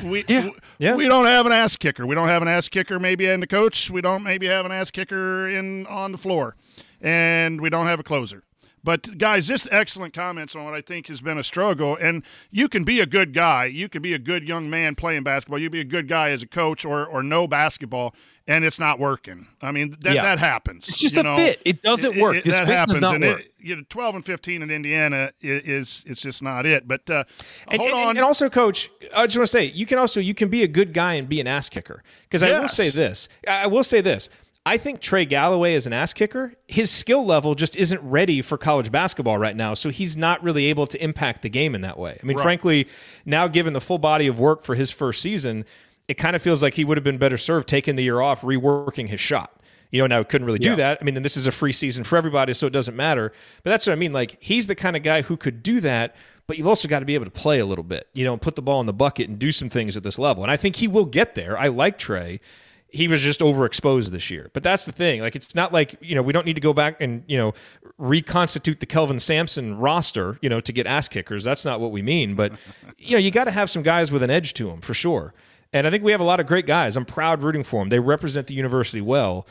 We Yeah. Yeah. we don't have an ass kicker. We don't have an ass kicker maybe in the coach. We don't maybe have an ass kicker in on the floor, and we don't have a closer. But guys, just excellent comments on what I think has been a struggle. And you can be a good guy. You can be a good young man playing basketball. You can be a good guy as a coach or or know basketball, and it's not working. I mean that Yeah. that happens. it's just you a know? fit. It doesn't work. this that happens, and. It, you know, twelve and fifteen in Indiana is, is it's just not it. But uh, And, hold and- on, and also, coach, I just want to say you can also you can be a good guy and be an ass kicker. Because I will Yes. say this, I will say this. I think Trey Galloway is an ass kicker. His skill level just isn't ready for college basketball right now, so he's not really able to impact the game in that way. I mean, frankly, now given the full body of work for his first season, it kind of feels like he would have been better served taking the year off, reworking his shot. You know, now he couldn't really do Yeah. that. I mean, this is a free season for everybody, so it doesn't matter. But that's what I mean. Like, he's the kind of guy who could do that, but you've also got to be able to play a little bit, you know, and put the ball in the bucket and do some things at this level. And I think he will get there. I like Trey. He was just overexposed this year. But that's the thing. Like, it's not like, you know, we don't need to go back and, you know, reconstitute the Kelvin Sampson roster, you know, to get ass kickers. That's not what we mean. But, you know, you got to have some guys with an edge to them for sure. And I think we have a lot of great guys. I'm proud rooting for them. They represent the university well.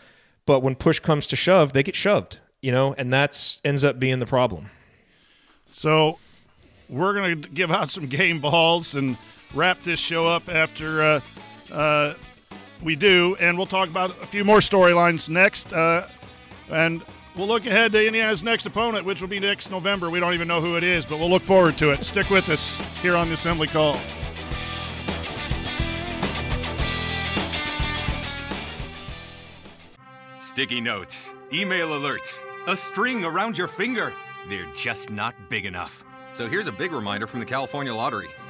But when push comes to shove, they get shoved, you know, and that's ends up being the problem. So we're going to give out some game balls and wrap this show up after uh, uh, we do. And we'll talk about a few more storylines next. Uh, and we'll look ahead to Indiana's next opponent, which will be next November. We don't even know who it is, but we'll look forward to it. Stick with us here on the Assembly Call. Sticky notes, email alerts, a string around your finger. They're just not big enough. So here's a big reminder from the California Lottery.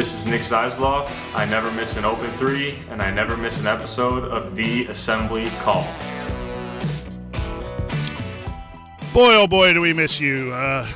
This is Nick Zeisloft. I never miss an open three, and I never miss an episode of The Assembly Call. Boy, oh boy, do we miss you. Uh,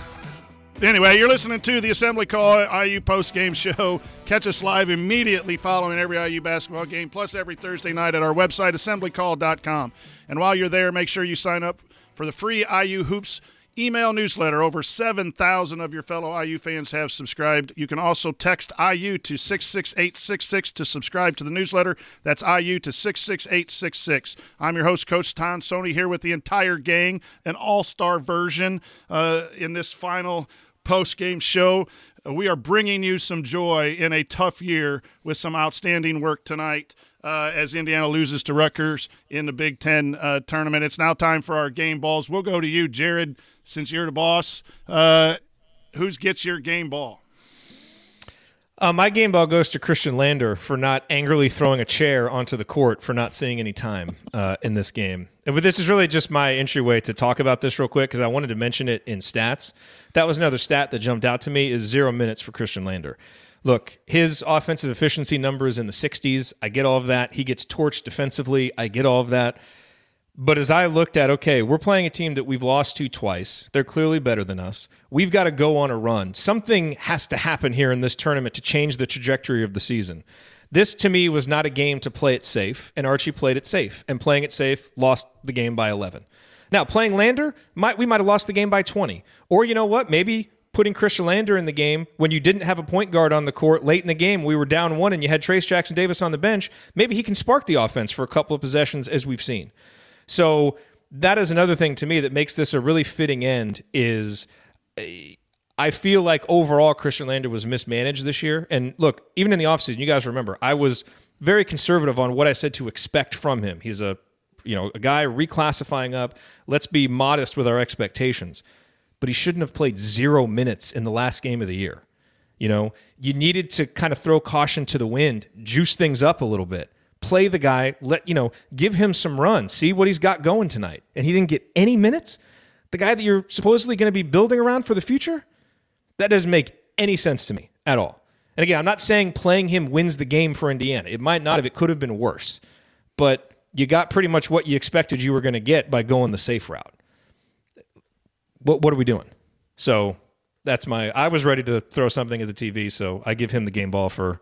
anyway, you're listening to the Assembly Call IU post game show. Catch us live immediately following every IU basketball game, plus every Thursday night at our website, assemblycall.com. And while you're there, make sure you sign up for the free IU Hoops email newsletter. Over 7,000 of your fellow IU fans have subscribed. You can also text IU to 66866 to subscribe to the newsletter. That's IU to 66866. I'm your host, Coach Tom Sony, here with the entire gang, an all star version uh, in this final post game show. We are bringing you some joy in a tough year with some outstanding work tonight uh, as Indiana loses to Rutgers in the Big Ten uh, tournament. It's now time for our game balls. We'll go to you, Jerod, since you're the boss. Uh, who gets your game ball? Uh, my game ball goes to Khristian Lander for not angrily throwing a chair onto the court for not seeing any time uh, in this game. And this is really just my entryway to talk about this real quick because I wanted to mention it in stats. That was another stat that jumped out to me is zero minutes for Khristian Lander. Look, his offensive efficiency number is in the 60s. I get all of that. He gets torched defensively. I get all of that. But as I looked at, okay, we're playing a team that we've lost to twice. They're clearly better than us. We've got to go on a run. Something has to happen here in this tournament to change the trajectory of the season. This to me was not a game to play it safe, and Archie played it safe. And playing it safe lost the game by 11. Now, playing Lander, might, we might have lost the game by 20. Or you know what? Maybe putting Khristian Lander in the game when you didn't have a point guard on the court late in the game, we were down one and you had Trayce Jackson Davis on the bench, maybe he can spark the offense for a couple of possessions as we've seen. So that is another thing to me that makes this a really fitting end is I feel like overall Khristian Lander was mismanaged this year. And look, even in the offseason, you guys remember, I was very conservative on what I said to expect from him. He's a you know, a guy reclassifying up. Let's be modest with our expectations. But he shouldn't have played zero minutes in the last game of the year. You know, you needed to kind of throw caution to the wind, juice things up a little bit play the guy, let you know, give him some run, see what he's got going tonight. And he didn't get any minutes. The guy that you're supposedly going to be building around for the future, that doesn't make any sense to me at all. And again, I'm not saying playing him wins the game for Indiana. It might not have. It could have been worse. But you got pretty much what you expected you were going to get by going the safe route. What what are we doing? So that's my. I was ready to throw something at the TV, so I give him the game ball for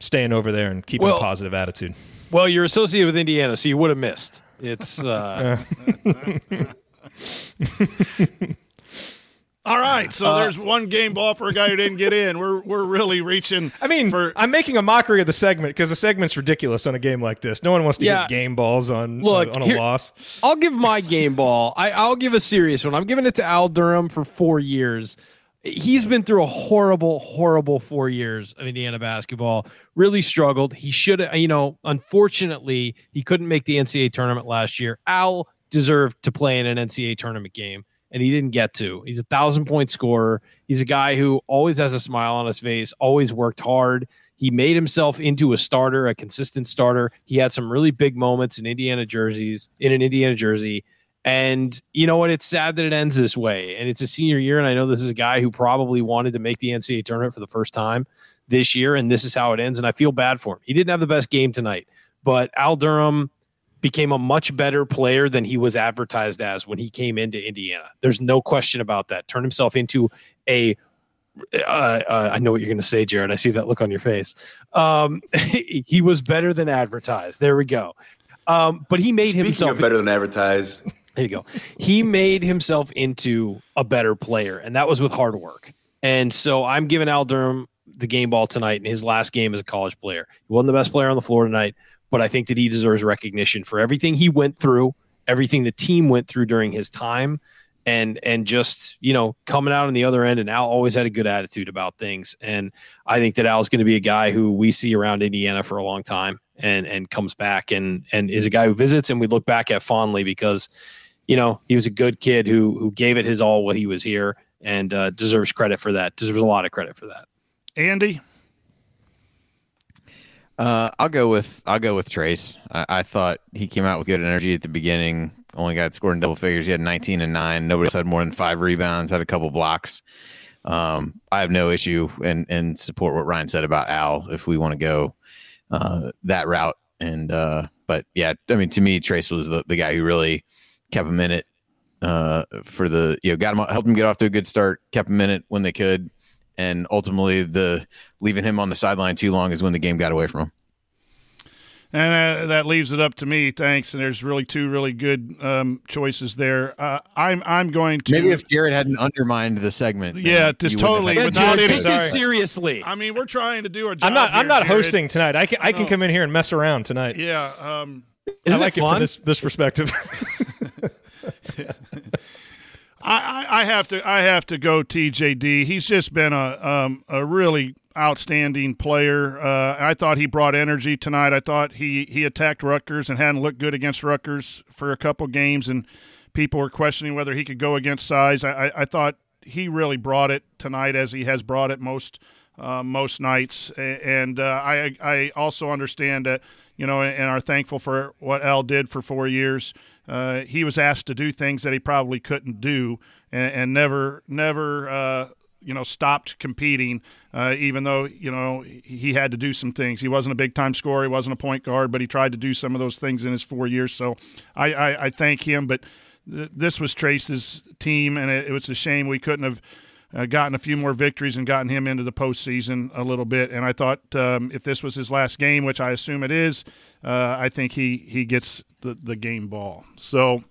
staying over there and keeping well, a positive attitude. Well, you're associated with Indiana, so you would have missed. It's. Uh... All right, so uh, there's one game ball for a guy who didn't get in. We're we're really reaching. I mean, for, I'm making a mockery of the segment because the segment's ridiculous on a game like this. No one wants to yeah, get game balls on look, on, on a here, loss. I'll give my game ball. I, I'll give a serious one. I'm giving it to Al Durham for four years he's been through a horrible, horrible four years of Indiana basketball. Really struggled. He should have, you know, unfortunately, he couldn't make the NCAA tournament last year. Al deserved to play in an NCAA tournament game, and he didn't get to. He's a thousand point scorer. He's a guy who always has a smile on his face, always worked hard. He made himself into a starter, a consistent starter. He had some really big moments in Indiana jerseys, in an Indiana jersey and you know what? It's sad that it ends this way. And it's a senior year. And I know this is a guy who probably wanted to make the NCAA tournament for the first time this year. And this is how it ends. And I feel bad for him. He didn't have the best game tonight, but Al Durham became a much better player than he was advertised as when he came into Indiana. There's no question about that. Turned himself into a uh, uh, I know what you're going to say, Jerod. I see that look on your face. Um, he was better than advertised. There we go. Um, but he made Speaking himself better than advertised. There you go. He made himself into a better player, and that was with hard work. And so I'm giving Al Durham the game ball tonight in his last game as a college player. He wasn't the best player on the floor tonight, but I think that he deserves recognition for everything he went through, everything the team went through during his time, and and just you know coming out on the other end. And Al always had a good attitude about things, and I think that Al's going to be a guy who we see around Indiana for a long time, and and comes back and and is a guy who visits, and we look back at fondly because you know, he was a good kid who who gave it his all while he was here and uh, deserves credit for that. Deserves a lot of credit for that. Andy, uh, I'll go with I'll go with Trayce. I, I, thought he came out with good energy at the beginning. Only got scored in double figures. He had 19 and nine. Nobody else had more than five rebounds. Had a couple blocks. Um, I have no issue and and support what Ryan said about Al if we want to go uh, that route. And uh, but yeah, I mean to me, Trayce was the, the guy who really kept him in it uh, for the you know got him helped him get off to a good start, kept him in it when they could, and ultimately the leaving him on the sideline too long is when the game got away from him. And uh, that leaves it up to me. Thanks. And there's really two really good um, choices there. Uh, I'm I'm going to maybe if Jerod hadn't undermined the segment. Yeah, just totally. But Jerod, take this seriously. I mean, we're trying to do our job. I'm not. Here, I'm not Jerod. hosting tonight. I can. I, I can come in here and mess around tonight. Yeah. Um, I like it, it, from this this perspective. I, I have to I have to go TJD. He's just been a um, a really outstanding player. Uh, I thought he brought energy tonight. I thought he he attacked Rutgers and hadn't looked good against Rutgers for a couple games, and people were questioning whether he could go against size. I, I, I thought he really brought it tonight, as he has brought it most uh, most nights. And uh, I I also understand that you know and are thankful for what Al did for four years. Uh, he was asked to do things that he probably couldn't do, and, and never never uh, you know stopped competing, uh, even though you know he had to do some things. He wasn't a big time scorer, he wasn't a point guard, but he tried to do some of those things in his four years. So I, I, I thank him. But th- this was Trayce's team, and it, it was a shame we couldn't have. Uh, gotten a few more victories and gotten him into the postseason a little bit. And I thought um, if this was his last game, which I assume it is, uh, I think he he gets the the game ball. So.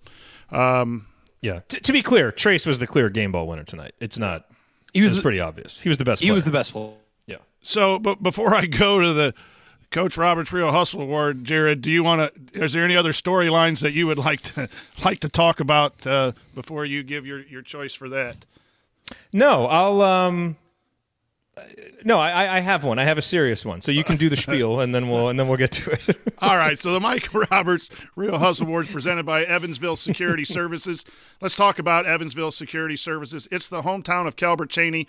Um, Yeah. T- to be clear, Trayce was the clear game ball winner tonight. It's not. He It was was pretty obvious. He was the best. he was the best player. Yeah. So, but before I go to the Coach Roberts Real Hustle Award, Jerod, do you want to? Is there any other storylines that you would like to like to talk about uh, before you give your your choice for that? No, I'll. um No, I, I have one. I have a serious one. So you can do the spiel, and then we'll and then we'll get to it. All right, so the Mike Roberts Real Hustle Awards presented by Evansville Security Services. Let's talk about Evansville Security Services. It's the hometown of Calbert Cheney.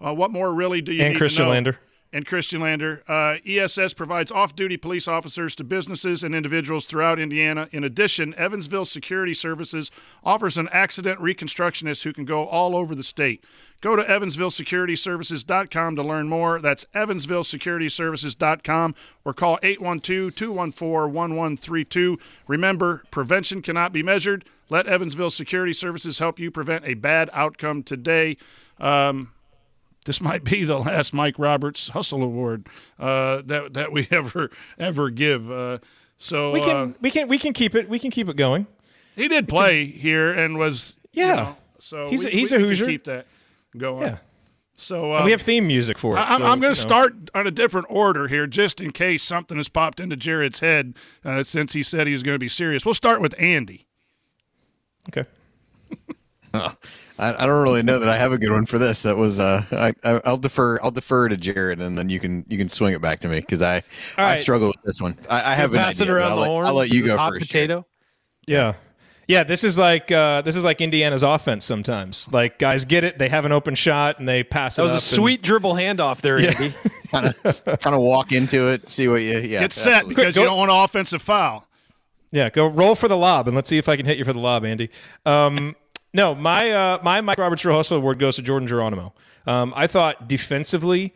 Uh, what more really do you And need Khristian to know? Lander. And Khristian Lander. Uh, ESS provides off-duty police officers to businesses and individuals throughout Indiana. In addition, Evansville Security Services offers an accident reconstructionist who can go all over the state. Go to evansvillesecurityservices.com to learn more. That's evansvillesecurityservices.com or call 812-214-1132. Remember, prevention cannot be measured. Let Evansville Security Services help you prevent a bad outcome today. Um, this might be the last Mike Roberts Hustle Award uh, that that we ever ever give. Uh, so We uh, can we can we can keep it we can keep it going. he did play here and was you Yeah. know, so He's a- he's we a can Hoosier. Keep that going. Yeah. So And uh, we have theme music for it. I, I'm, so, I'm going you to know. start on a different order here, just in case something has popped into Jerod's head uh, since he said he was going to be serious. We'll start with Andy. Okay. I, I don't really know that I have a good one for this. That was uh, I, I I'll defer I'll defer to Jerod, and then you can you can swing it back to me because I I struggle with this one. I, I have an Pass it idea. around I'll, the let, horn. I'll let you This go hot first. Jerod. potato. Yeah. Yeah, this is like uh, this is like Indiana's offense sometimes. Like guys get it, they have an open shot and they pass it. That it was a up and- sweet dribble handoff there, Andy. Kind of kind of walk into it, see what you yeah. Get set absolutely. because Go- you don't want an offensive foul. Yeah, go roll for the lob and let's see if I can hit you for the lob, Andy. Um, no, my uh, my Mike Roberts Real Hustle Award goes to Jordan Geronimo. Um, I thought defensively,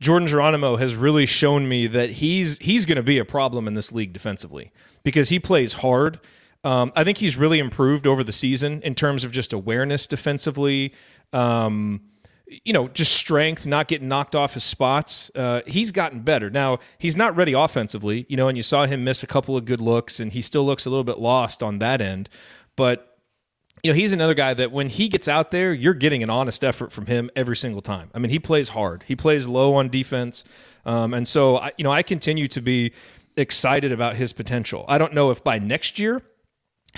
Jordan Geronimo has really shown me that he's he's going to be a problem in this league defensively because he plays hard. Um, I think he's really improved over the season in terms of just awareness defensively. Um, you know, just strength, not getting knocked off his spots. Uh, he's gotten better. Now, he's not ready offensively, you know, and you saw him miss a couple of good looks, and he still looks a little bit lost on that end. But, you know, he's another guy that when he gets out there, you're getting an honest effort from him every single time. I mean, he plays hard, he plays low on defense. Um, and so, I, you know, I continue to be excited about his potential. I don't know if by next year,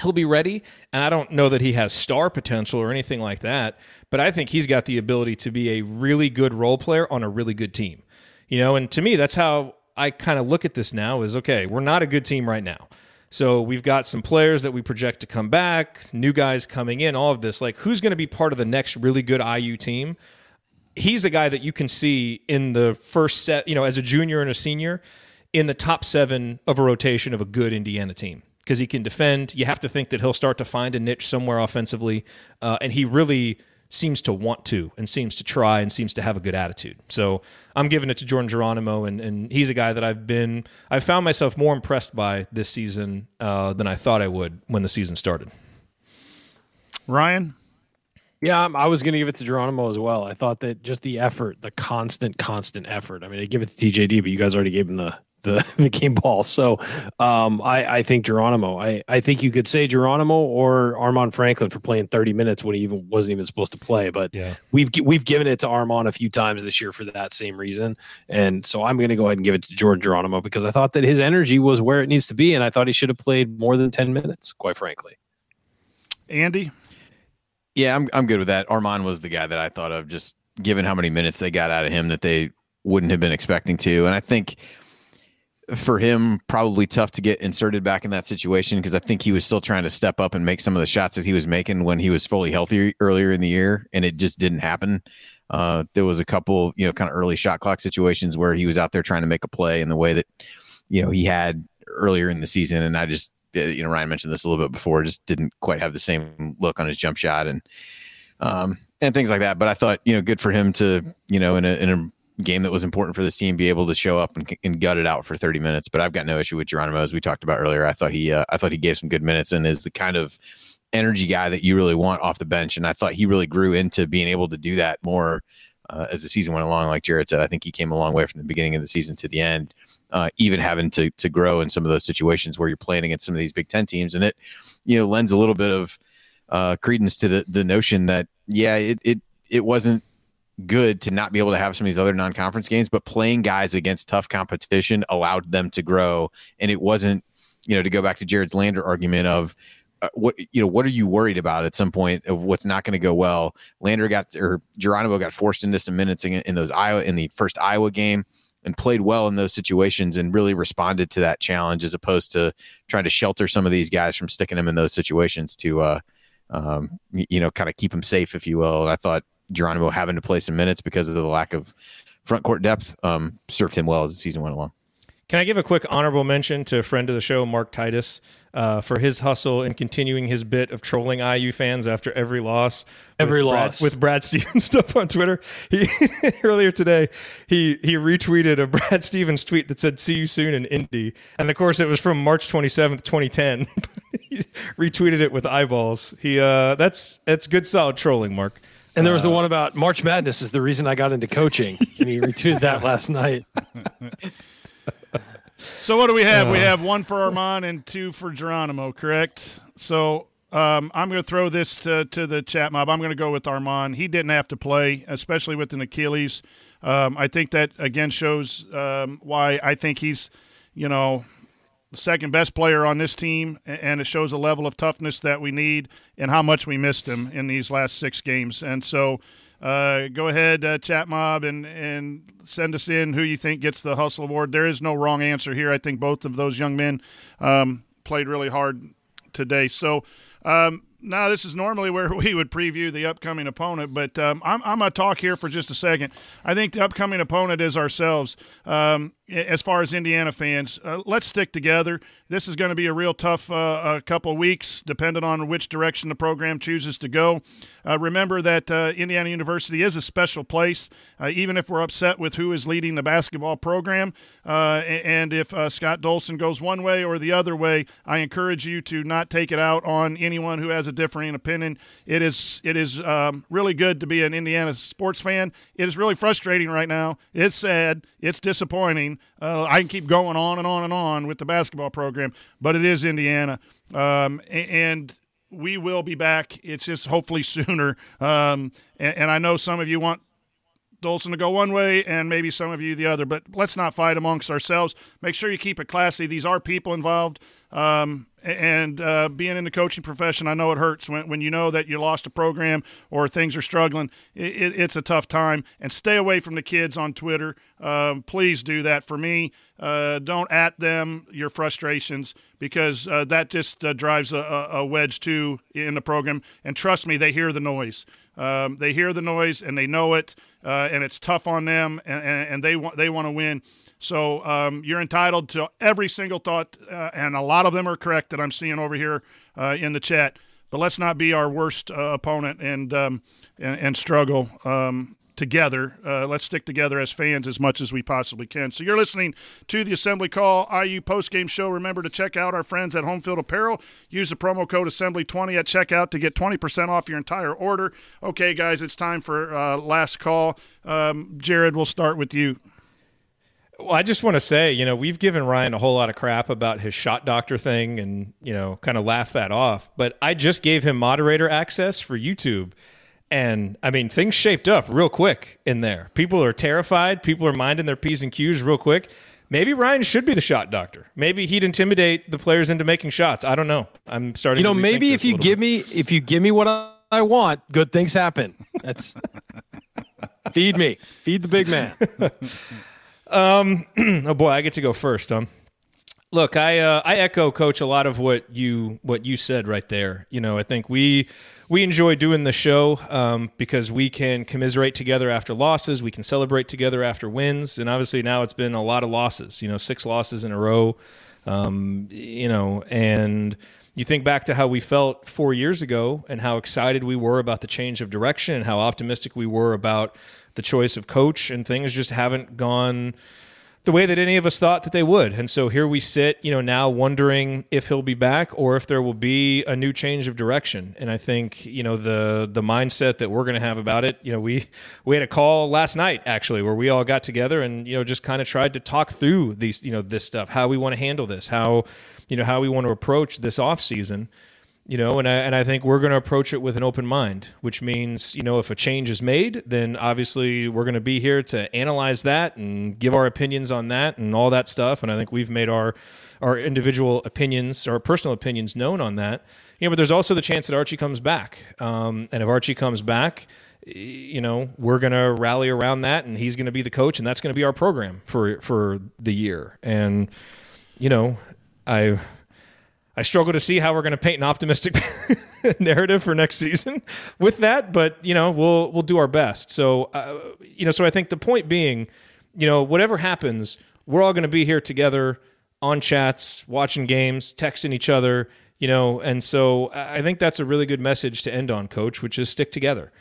he'll be ready. And I don't know that he has star potential or anything like that, but I think he's got the ability to be a really good role player on a really good team. You know, and to me, that's how I kind of look at this now is okay, we're not a good team right now. So we've got some players that we project to come back, new guys coming in, all of this. Like, who's going to be part of the next really good IU team? He's a guy that you can see in the first set, you know, as a junior and a senior, in the top seven of a rotation of a good Indiana team because he can defend. You have to think that he'll start to find a niche somewhere offensively, uh, and he really seems to want to and seems to try and seems to have a good attitude. So I'm giving it to Jordan Geronimo, and, and he's a guy that I've been I've found myself more impressed by this season uh, than I thought I would when the season started. Ryan, Yeah, um, I was going to give it to Geronimo as well. I thought that just the effort, the constant, constant effort. I mean, I give it to TJD, but you guys already gave him the the, the game ball. So um, I, I think Geronimo. I, I think you could say Geronimo or Armaan Franklin for playing 30 minutes when he even wasn't even supposed to play. But Yeah. we've we've given it to Armaan a few times this year for that same reason. And so I'm going to go ahead and give it to Jordan Geronimo because I thought that his energy was where it needs to be, and I thought he should have played more than 10 minutes. Quite frankly. Andy, Yeah, I'm I'm good with that. Armaan was the guy that I thought of, just given how many minutes they got out of him that they wouldn't have been expecting to. And I think for him, probably tough to get inserted back in that situation because I think he was still trying to step up and make some of the shots that he was making when he was fully healthy earlier in the year, and it just didn't happen. Uh, there was a couple, you know, kind of early shot clock situations where he was out there trying to make a play in the way that, you know, he had earlier in the season, and I just uh, you know Ryan mentioned this a little bit before, just didn't quite have the same look on his jump shot, and um, and things like that. But I thought, you know, good for him to, you know, in a, in a game that was important for this team, be able to show up and, and gut it out for 30 minutes. But I've got no issue with Geronimo, as we talked about earlier. I thought he, uh, I thought he gave some good minutes and is the kind of energy guy that you really want off the bench. And I thought he really grew into being able to do that more uh, as the season went along. Like Jerod said, I think he came a long way from the beginning of the season to the end, uh, even having to to grow in some of those situations where you're playing against some of these Big Ten teams, and it you know lends a little bit of uh, credence to the the notion that yeah, it it it wasn't good to not be able to have some of these other non-conference games, but playing guys against tough competition allowed them to grow, and it wasn't you know to go back to Jerod's Lander argument of uh, what you know what are you worried about at some point of what's not going to go well? Lander got or geronimo got forced into some minutes in, in, those iowa in the first iowa game and played well in those situations and really responded to that challenge as opposed to trying to shelter some of these guys from sticking them in those situations to uh um, you know kind of keep them safe if you will. And i thought geronimo having to play some minutes because of the lack of front court depth um, served him well as the season went along can I give a quick honorable mention to a friend of the show, Mark Titus, uh, for his hustle and continuing his bit of trolling IU fans after every loss? Every with loss. Brad, with Brad Stevens stuff on Twitter. He earlier today he he retweeted a Brad Stevens tweet that said "See you soon" in Indy, and of course it was from March twenty seventh, twenty ten. he retweeted it with eyeballs. He uh, that's that's good solid trolling, Mark. And there was the one about March Madness is the reason I got into coaching. and he retweeted that last night. So what do we have? Uh, we have one for Armaan and two for Geronimo, correct? So um, I'm going to throw this to, to the chat mob. I'm going to go with Armaan. He didn't have to play, especially with an Achilles. Um, I think that again shows um, why I think he's, you know, the second best player on this team, and it shows a level of toughness that we need and how much we missed him in these last six games. And so uh, go ahead, uh, chat mob, and and send us in who you think gets the hustle award. There is no wrong answer here. I think both of those young men um, played really hard today. So. Um, now this is normally where we would preview the upcoming opponent, but um, I'm, I'm going to talk here for just a second. I think the upcoming opponent is ourselves. Um, as far as Indiana fans, uh, let's stick together. This is going to be a real tough uh, couple weeks, depending on which direction the program chooses to go. Uh, remember that uh, Indiana University is a special place, uh, even if we're upset with who is leading the basketball program. Uh, and if Scott Dolson goes one way or the other way, I encourage you to not take it out on anyone who has a differing opinion. It is it is um, really good to be an Indiana sports fan. It is really frustrating right now. It's sad. It's disappointing. Uh, I can keep going on and on and on with the basketball program, but it is Indiana, um, and we will be back. It's just hopefully sooner. Um, and, and, I know some of you want Dolson to go one way and maybe some of you the other, but let's not fight amongst ourselves. Make sure you keep it classy. These are people involved. Um, and uh, being in the coaching profession, I know it hurts when, when you know that you lost a program or things are struggling. It, it, it's a tough time. And stay away from the kids on Twitter. Um, please do that for me. Uh, don't at them your frustrations because uh, that just uh, drives a, a, wedge too in the program. And trust me, they hear the noise. Um, they hear the noise and they know it, uh, and it's tough on them, and, and they want they want to win. So um, you're entitled to every single thought, uh, and a lot of them are correct that I'm seeing over here uh, in the chat. But let's not be our worst uh, opponent and, um, and, and struggle um, together. Uh, let's stick together as fans as much as we possibly can. So you're listening to the Assembly Call IU postgame show. Remember to check out our friends at Homefield Apparel. Use the promo code Assembly20 at checkout to get 20% off your entire order. Okay, guys, it's time for uh, last call. Um, Jerod, we'll start with you. Well, I just want to say, you know, we've given Ryan a whole lot of crap about his shot doctor thing and, you know, kind of laugh that off. But I just gave him moderator access for YouTube. And I mean, things shaped up real quick in there. People are terrified. People are minding their P's and Q's real quick. Maybe Ryan should be the shot doctor. Maybe he'd intimidate the players into making shots. I don't know. I'm starting. You know, maybe if you give bit. me if you give me what I want, good things happen. That's feed me, feed the big man. Um, oh boy, I get to go first. Um, look, I uh, I echo, Coach, a lot of what you what you said right there. You know, I think we we enjoy doing the show um, because we can commiserate together after losses, we can celebrate together after wins, and obviously now it's been a lot of losses. You know, six losses in a row. Um, you know, and you think back to how we felt four years ago and how excited we were about the change of direction and how optimistic we were about the choice of coach, and things just haven't gone the way that any of us thought that they would. And so here we sit, you know, now wondering if he'll be back or if there will be a new change of direction. And I think, you know, the the mindset that we're going to have about it, you know, we we had a call last night actually where we all got together and, you know, just kind of tried to talk through these, you know, this stuff, how we want to handle this, how, you know, how we want to approach this off season you know and I, and I think we're going to approach it with an open mind which means you know if a change is made then obviously we're going to be here to analyze that and give our opinions on that and all that stuff. And i think we've made our our individual opinions our personal opinions known on that. You know but there's also the chance that archie comes back. Um, and if archie comes back you know we're going to rally around that and he's going to be the coach and that's going to be our program for for the year. And you know i I struggle to see how we're going to paint an optimistic narrative for next season with that, but you know we'll we'll do our best. So uh, you know, so I think the point being, you know, whatever happens, we're all going to be here together on chats, watching games, texting each other, you know, and so I think that's a really good message to end on, Coach, which is stick together.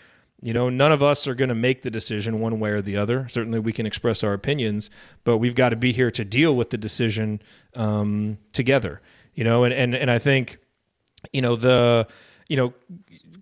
You know, none of us are going to make the decision one way or the other. Certainly, we can express our opinions, but we've got to be here to deal with the decision um, together you know, and, and, and I think, you know, the, you know,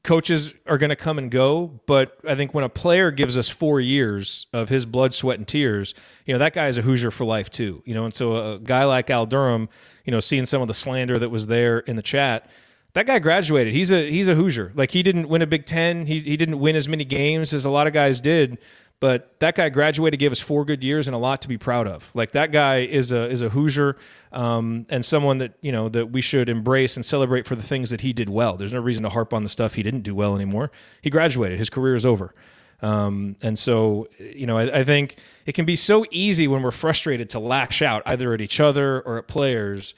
coaches are going to come and go, but I think when a player gives us four years of his blood, sweat, and tears, you know, that guy is a Hoosier for life too, you know, and so a guy like Al Durham, you know, seeing some of the slander that was there in the chat, that guy graduated. He's a he's a Hoosier. Like he didn't win a Big Ten. He he didn't win as many games as a lot of guys did, but that guy graduated, gave us four good years, and a lot to be proud of. Like that guy is a is a Hoosier, um, and someone that you know that we should embrace and celebrate for the things that he did well. There's no reason to harp on the stuff he didn't do well anymore. He graduated. His career is over. Um, and so, you know, I, I, think it can be so easy when we're frustrated to lash out either at each other or at players.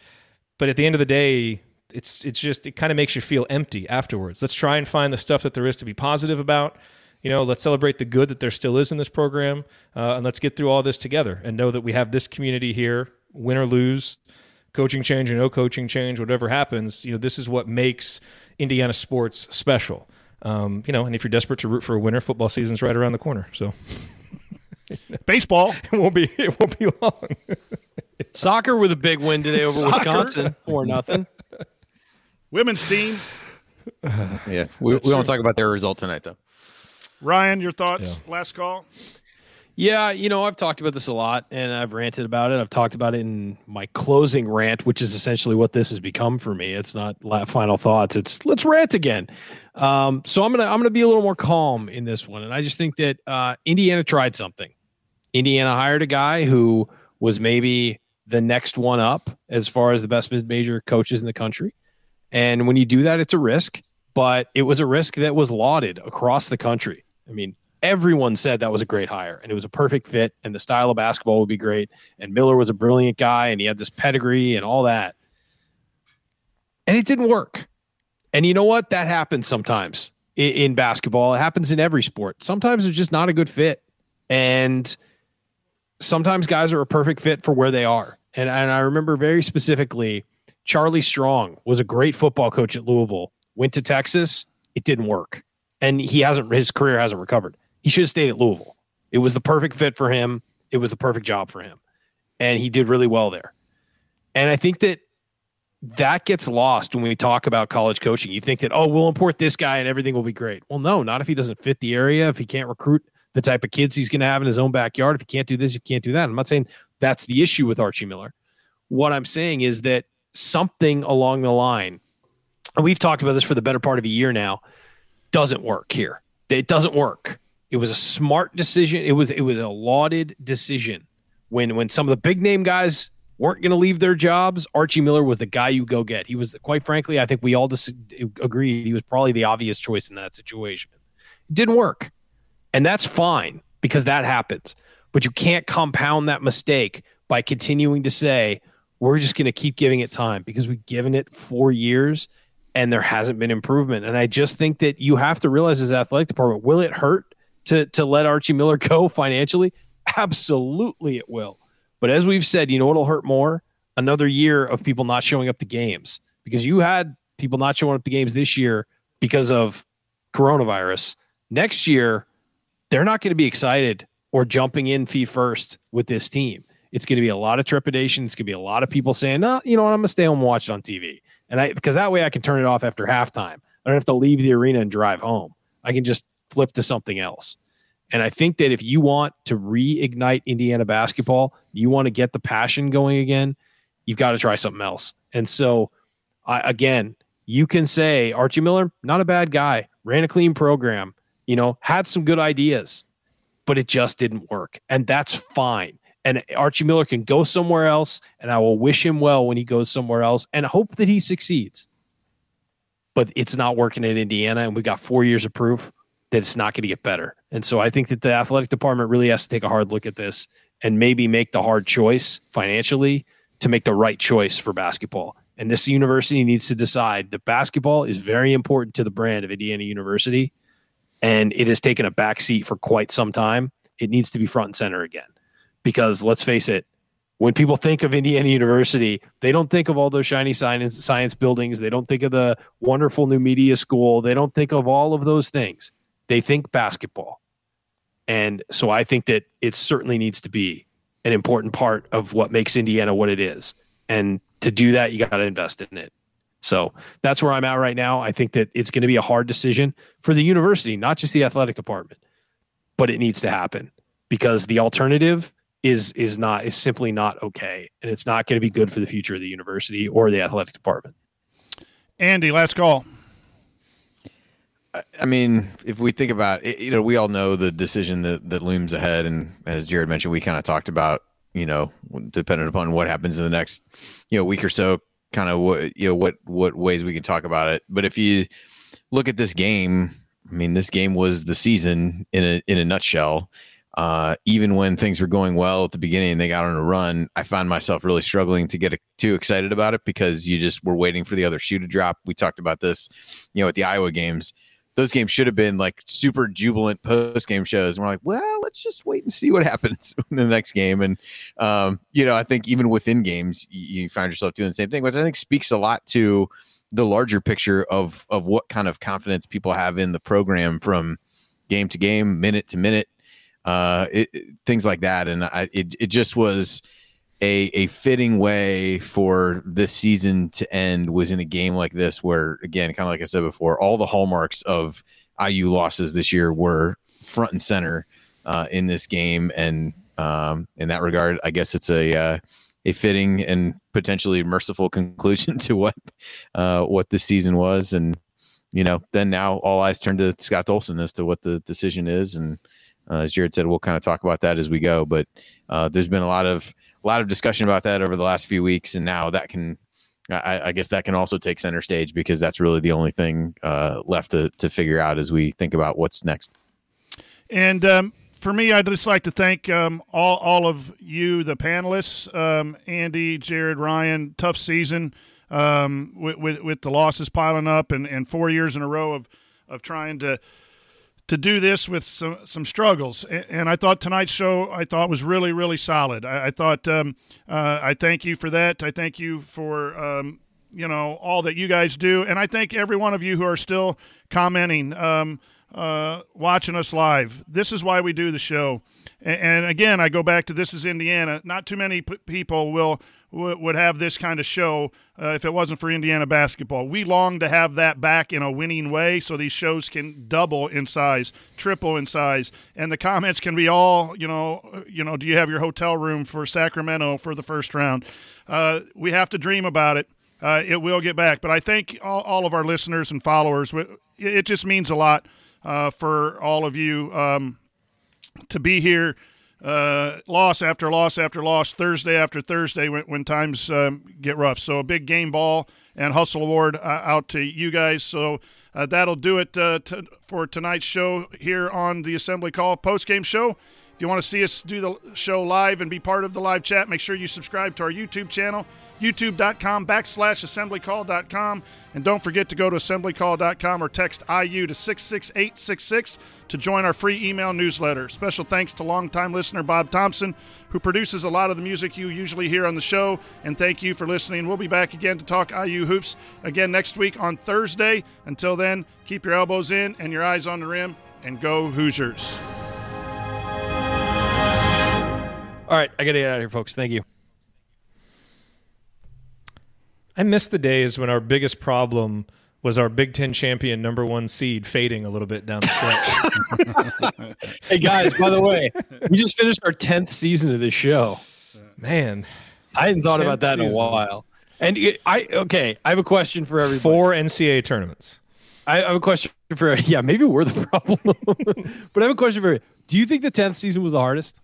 But at the end of the day, it's it's just it kind of makes you feel empty afterwards. Let's try and find the stuff that there is to be positive about you know, let's celebrate the good that there still is in this program, uh, and let's get through all this together and know that we have this community here, win or lose, coaching change or no coaching change, whatever happens. You know, this is what makes Indiana sports special. Um, you know, and if you're desperate to root for a winner, football season's right around the corner. So, baseball it won't be it won't be long. Soccer with a big win today over Soccer. Wisconsin, or nothing. Women's team. yeah, we, we don't talk about their result tonight, though. Ryan, your thoughts? Yeah. Last call. Yeah, you know, I've talked about this a lot and I've ranted about it. I've talked about it in my closing rant, which is essentially what this has become for me. It's not final thoughts. It's let's rant again. Um, so I'm gonna I'm gonna be a little more calm in this one, and I just think that uh, Indiana tried something. Indiana hired a guy who was maybe the next one up as far as the best mid-major coaches in the country, and when you do that, it's a risk. But it was a risk that was lauded across the country. I mean, everyone said that was a great hire and it was a perfect fit and the style of basketball would be great. And Miller was a brilliant guy and he had this pedigree and all that. And it didn't work. And you know what? That happens sometimes in, in basketball. It happens in every sport. Sometimes it's just not a good fit. And sometimes guys are a perfect fit for where they are. And, and I remember very specifically Charlie Strong was a great football coach at Louisville, went to Texas, it didn't work and he hasn't his career hasn't recovered. He should have stayed at Louisville. It was the perfect fit for him. It was the perfect job for him. And he did really well there. And I think that that gets lost when we talk about college coaching. You think that, oh, we'll import this guy and everything will be great. Well, no, not if he doesn't fit the area, if he can't recruit the type of kids he's going to have in his own backyard, if he can't do this, if he can't do that. I'm not saying that's the issue with Archie Miller. What I'm saying is that something along the line, and we've talked about this for the better part of a year now, doesn't work here. It doesn't work. It was a smart decision. It was it was a lauded decision when when some of the big name guys weren't going to leave their jobs. Archie Miller was the guy you go get. He was quite frankly, I think we all dis- agreed he was probably the obvious choice in that situation. It didn't work, and that's fine because that happens. But you can't compound that mistake by continuing to say we're just going to keep giving it time because we've given it four years and there hasn't been improvement. And I just think that you have to realize as athletic department, will it hurt to to let Archie Miller go financially? Absolutely it will. But as we've said, you know what'll hurt more? Another year of people not showing up to games. Because you had people not showing up to games this year because of coronavirus. Next year, they're not going to be excited or jumping in fee first with this team. It's going to be a lot of trepidation. It's going to be a lot of people saying, "No, you know what? I'm going to stay home and watch it on TV." And I because that way I can turn it off after halftime. I don't have to leave the arena and drive home. I can just flip to something else. And I think that if you want to reignite Indiana basketball, you want to get the passion going again, you've got to try something else. And so, I, again, you can say Archie Miller, not a bad guy, ran a clean program, you know, had some good ideas, but it just didn't work. And that's fine. And Archie Miller can go somewhere else, and I will wish him well when he goes somewhere else and hope that he succeeds. But it's not working in Indiana, and we got four years of proof that it's not going to get better. And so I think that the athletic department really has to take a hard look at this and maybe make the hard choice financially to make the right choice for basketball. And this university needs to decide that basketball is very important to the brand of Indiana University. And it has taken a backseat for quite some time. It needs to be front and center again. Because let's face it, when people think of Indiana University, they don't think of all those shiny science, science buildings. They don't think of the wonderful new media school. They don't think of all of those things. They think basketball. And so I think that it certainly needs to be an important part of what makes Indiana what it is. And to do that, you got to invest in it. So that's where I'm at right now. I think that it's going to be a hard decision for the university, not just the athletic department, but it needs to happen because the alternative is is not is simply not okay, and it's not going to be good for the future of the university or the athletic department. Andy, last call. I mean, if we think about it, you know, we all know the decision that, that looms ahead. And as Jerod mentioned, we kind of talked about, you know, depending upon what happens in the next, you know, week or so, kind of what, you know, what, what ways we can talk about it. But if you look at this game, I mean, this game was the season in a, in a nutshell. Uh, even when things were going well at the beginning and they got on a run, I found myself really struggling to get too excited about it because you just were waiting for the other shoe to drop. We talked about this, you know, at the Iowa games those games should have been like super jubilant post game shows. And we're like, well, let's just wait and see what happens in the next game. And, um, you know, I think even within games, you, you find yourself doing the same thing, which I think speaks a lot to the larger picture of, of what kind of confidence people have in the program from game to game, minute to minute, uh, it, things like that. And I, it, it just was, a a fitting way for this season to end was in a game like this where again kind of like I said before all the hallmarks of IU losses this year were front and center uh, in this game. And um, in that regard I guess it's a uh, a fitting and potentially merciful conclusion to what uh, what this season was. And you know then now all eyes turn to Scott Dolson as to what the decision is. And uh, as Jerod said we'll kind of talk about that as we go but uh, there's been a lot of a lot of discussion about that over the last few weeks, and now that can, I, I guess, that can also take center stage because that's really the only thing uh, left to to figure out as we think about what's next. And um, for me, I'd just like to thank um, all all of you, the panelists, um, Andy, Jerod, Ryan. Tough season um, with, with, with the losses piling up, and, and four years in a row of of trying to to do this with some some struggles. And, I thought tonight's show I thought was really really solid. I, I thought um, uh, I thank you for that. I thank you for. Um, you know all that you guys do, and I thank every one of you who are still commenting, um, uh, watching us live. This is why we do the show. And, and again, I go back to this is Indiana. Not too many p- people will would have this kind of show uh, if it wasn't for Indiana basketball. We long to have that back in a winning way so these shows can double in size, triple in size, and the comments can be all, you know, you know, do you have your hotel room for Sacramento for the first round? Uh, we have to dream about it. Uh, it will get back, but I thank all, all, of our listeners and followers. It just means a lot uh, for all of you um, to be here uh, loss after loss after loss, Thursday after Thursday when, when times um, get rough. So a big game ball and hustle award uh, out to you guys. So uh, that'll do it uh, to, for tonight's show here on the Assembly Call post game show. If you want to see us do the show live and be part of the live chat, make sure you subscribe to our YouTube channel. youtube.com backslash assemblycall.com. And don't forget to go to assemblycall.com or text IU to 66866 to join our free email newsletter. Special thanks to longtime listener Bob Thompson, who produces a lot of the music you usually hear on the show. And thank you for listening. We'll be back again to talk IU hoops again next week on Thursday. Until then, keep your elbows in and your eyes on the rim, and go Hoosiers. All right, I got to get out of here, folks. Thank you. I miss the days when our biggest problem was our Big Ten champion number one seed fading a little bit down the stretch. hey guys, by the way, we just finished our tenth season of this show. Man, I hadn't thought about that season. in a while. And it, I okay, I have a question for everybody. Four NCAA tournaments. I have a question for yeah, maybe we're the problem. but I have a question for you. Do you think the tenth season was the hardest?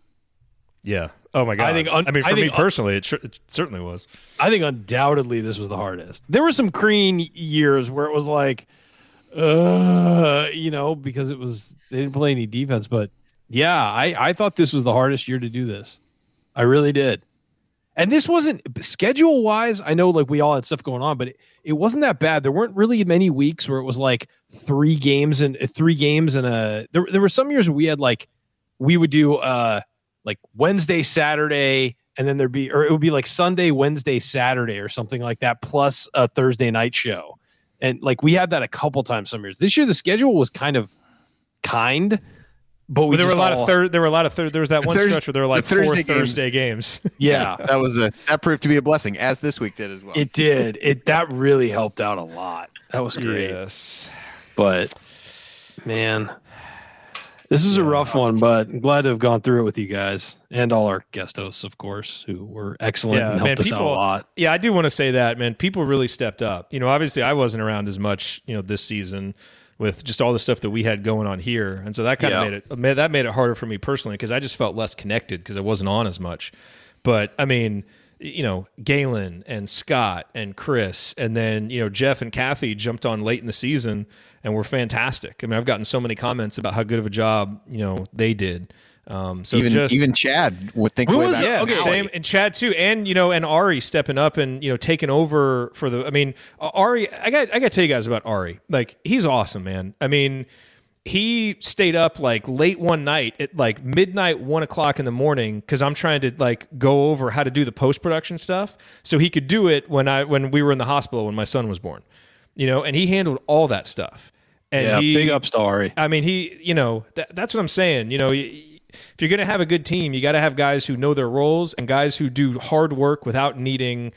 Yeah. Oh my god. I think. Un- I mean, for I me personally, it, tr- it, certainly was. I think undoubtedly this was the hardest. There were some Crean years where it was like, uh, you know, because it was they didn't play any defense. But yeah, I I thought this was the hardest year to do this. I really did. And this wasn't schedule wise. I know like we all had stuff going on, but it, it wasn't that bad. There weren't really many weeks where it was like three games and three games and a. There there were some years we had like we would do uh like Wednesday, Saturday, and then there'd be, or it would be like Sunday, Wednesday, Saturday, or something like that, plus a Thursday night show. And like we had that a couple times some years. This year, the schedule was kind of kind, but we there were a lot all, of third. There were a lot of third. There was that one Thursday, stretch where there were like the Thursday four games. Thursday games. Yeah, that was a that proved to be a blessing, as this week did as well. It did. It that really helped out a lot. That was great. Yes, but man, this is a rough one, but I'm glad to have gone through it with you guys and all our guest hosts, of course, who were excellent yeah, and helped man, us people, out a lot. Yeah, I do want to say that, man. People really stepped up. You know, obviously, I wasn't around as much, you know, this season with just all the stuff that we had going on here, and so that kind of made it that made it harder for me personally because I just felt less connected because I wasn't on as much. But I mean, you know, Galen and Scott and Chris, and then you know Jeff and Kathy jumped on late in the season and were fantastic. I mean, I've gotten so many comments about how good of a job you know they did. Um, so even just, even Chad would think who was yeah, okay. same and Chad too, and you know, and Ari stepping up and you know taking over for the. I mean, Ari, I got I got to tell you guys about Ari. Like he's awesome, man. I mean, he stayed up like late one night at like midnight, one o'clock in the morning because I'm trying to like go over how to do the post production stuff so he could do it when I when we were in the hospital when my son was born. You know, and he handled all that stuff. And yeah, he, big up story. I mean, he, you know, that, that's what I'm saying. You know, if you're going to have a good team, you got to have guys who know their roles and guys who do hard work without needing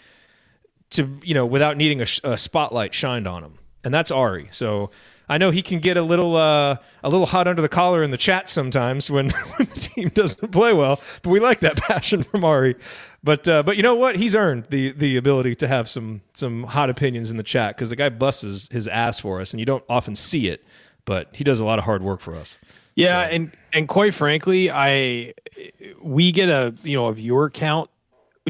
to, you know, without needing a, a spotlight shined on them. And that's Ari. So I know he can get a little uh, a little hot under the collar in the chat sometimes when, when the team doesn't play well. But we like that passion from Ari. But uh, but you know what? He's earned the the ability to have some some hot opinions in the chat because the guy busts his, ass for us, and you don't often see it. But he does a lot of hard work for us. Yeah, so. and and quite frankly, I we get a you know a viewer count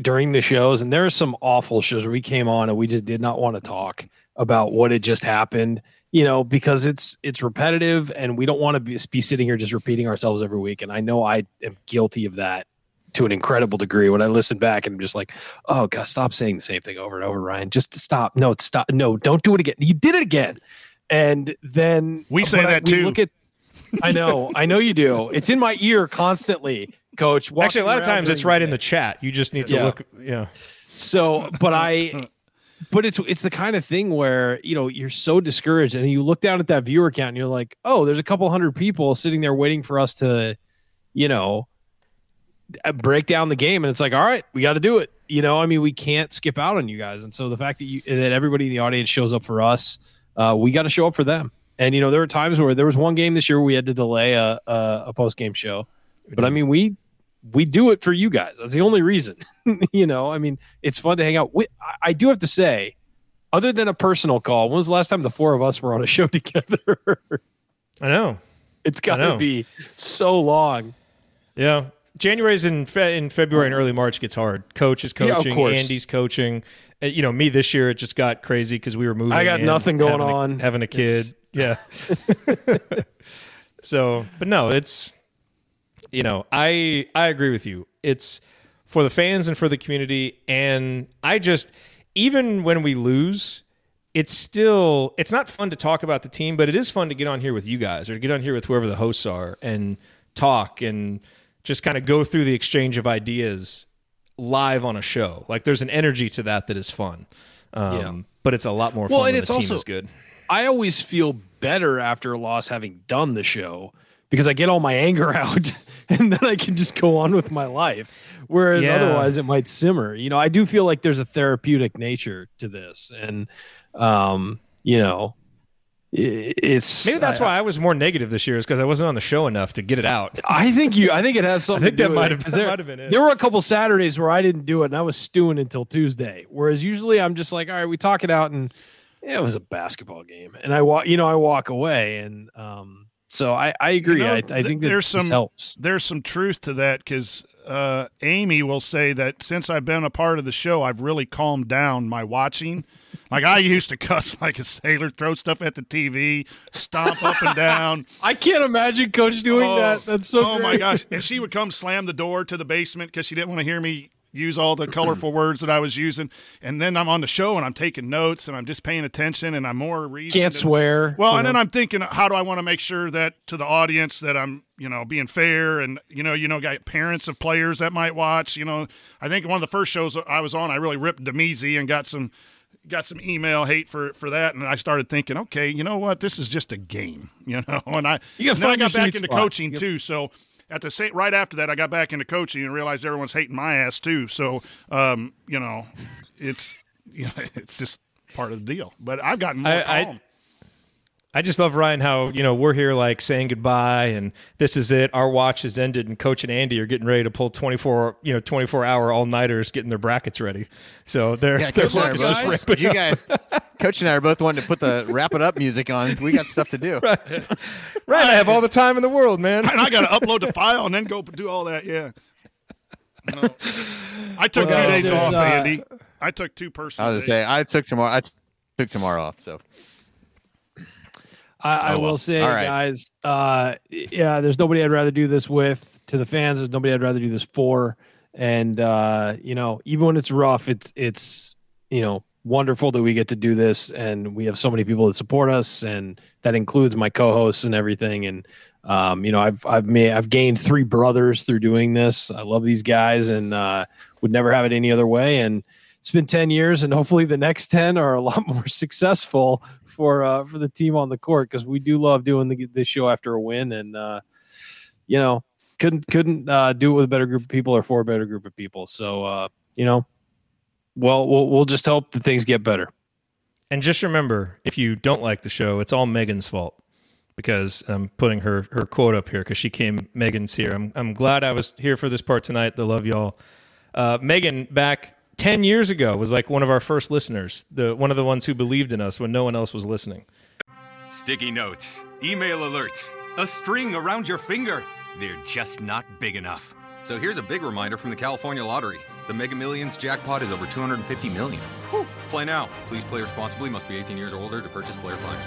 during the shows, and there are some awful shows where we came on and we just did not want to talk about what had just happened you know, because it's it's repetitive and we don't want to be, be sitting here just repeating ourselves every week. And I know I am guilty of that to an incredible degree. When I listen back and I'm just like, oh God, stop saying the same thing over and over, Ryan. Just stop. No, stop. No, don't do it again. You did it again. And then we say that I, too. Look at I know, I know you do. It's in my ear constantly, coach. Actually, a lot of times it's right in the chat. You just need to yeah. look. Yeah. So, but I, but it's it's the kind of thing where you know you're so discouraged and you look down at that viewer count and you're like oh there's a couple hundred people sitting there waiting for us to you know uh, break down the game. And it's like all right we got to do it. You know i mean we can't skip out on you guys. And so the fact that you that everybody in the audience shows up for us uh, we got to show up for them. And you know there were times where there was one game this year we had to delay a a, a post game show. But i mean we we do it for you guys. That's the only reason. you know, I mean, it's fun to hang out. We, I, I do have to say, other than a personal call, when was the last time the four of us were on a show together? I know. It's got to be so long. Yeah. January's in fe- in February and early March gets hard. Coach is coaching, yeah, Andy's coaching. Uh, you know, me this year it just got crazy because we were moving. I got nothing going having on. A, having a kid. It's... Yeah. so, but no, it's you know, I I agree with you. It's for the fans and for the community. And I just, even when we lose, it's still it's not fun to talk about the team, but it is fun to get on here with you guys or to get on here with whoever the hosts are and talk and just kind of go through the exchange of ideas live on a show. Like there's an energy to that that is fun. Um, Yeah. But it's a lot more Well, fun and it's the team also- good. I always feel better after a loss having done the show because I get all my anger out and then I can just go on with my life. Whereas Yeah. otherwise it might simmer. You know, I do feel like there's a therapeutic nature to this. And, um, you know, it's Maybe that's I, why I was more negative this year is because I wasn't on the show enough to get it out. I think you. I think it has something. I think to that do might have- it, 'cause that there, might have been it. There were a couple Saturdays where I didn't do it, and I was stewing until Tuesday. Whereas usually I'm just like, all right, we talk it out, and it was a basketball game, and I walk, you know, I walk away, and um, so I, I agree. know, I, I th- think that there's this some- helps. There's some truth to that because uh, Amy will say that since I've been a part of the show, I've really calmed down my watching. Like I used to cuss like a sailor, throw stuff at the TV, stomp up and down. I can't imagine Coach doing Oh, that. That's so. Oh my gosh! And she would come slam the door to the basement because she didn't want to hear me use all the colorful words that I was using. And then I'm on the show and I'm taking notes and I'm just paying attention and I'm more reason. Can't swear. Well, and then. I'm thinking, how do I want to make sure that to the audience that I'm, you know, being fair and you know, you know, got parents of players that might watch. You know, I think one of the first shows I was on, I really ripped Demizi and got some got some email hate for for that, and I started thinking, okay, you know what, this is just a game, you know. And I You then I got back into spot. coaching You too, so. At the same, right after that, I got back into coaching and realized everyone's hating my ass too. So, um, you know, it's you know, it's just part of the deal. But I've gotten more I- I- calm. I just love Ryan how you know we're here like saying goodbye and this is it. Our watch has ended and Coach and Andy are getting ready to pull twenty four you know twenty four hour all nighters getting their brackets ready. So they're Yeah, their Coach and I are both, just ramping you guys, Coach and I are both wanting to put the wrap it up music on. We got stuff to do. Right, I have all the time in the world, man. and I got to upload the file and then go do all that. Yeah. You know, I took Well, two days off, uh, Andy. I took two personal. I personal was days. gonna say I took tomorrow. I t- took tomorrow off. So I, I Oh, well. will say, right. guys, uh, yeah, there's nobody I'd rather do this with. To the fans, there's nobody I'd rather do this for. And uh, you know, even when it's rough, it's it's you know wonderful that we get to do this, and we have so many people that support us, and that includes my co-hosts and everything. And um, you know, I've I've made I've gained three brothers through doing this. I love these guys, and uh, would never have it any other way. And it's been 10 years and hopefully the next 10 are a lot more successful for uh for the team on the court because we do love doing the, this show after a win and uh you know couldn't couldn't uh do it with a better group of people or for a better group of people so uh you know well we'll, we'll just hope that things get better And just remember, if you don't like the show, it's all Megan's fault because I'm putting her her quote up here because she came. Megan's here. I'm I'm glad I was here for this part tonight. The love y'all. Uh, Megan back ten years ago was like one of our first listeners. The one of the ones who believed in us when no one else was listening. Sticky notes, email alerts, a string around your finger. They're just not big enough. So here's a big reminder from the California Lottery. The Mega Millions jackpot is over 250 million. Whew. Play now. Please play responsibly. Must be 18 years or older to purchase player fine.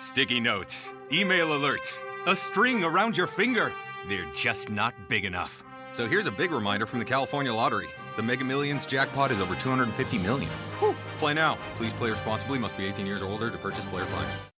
Sticky notes, email alerts, a string around your finger. They're just not big enough. So here's a big reminder from the California Lottery. The Mega Millions jackpot is over 250 million. Whew. Play now. Please play responsibly. Must be 18 years or older to purchase player fine.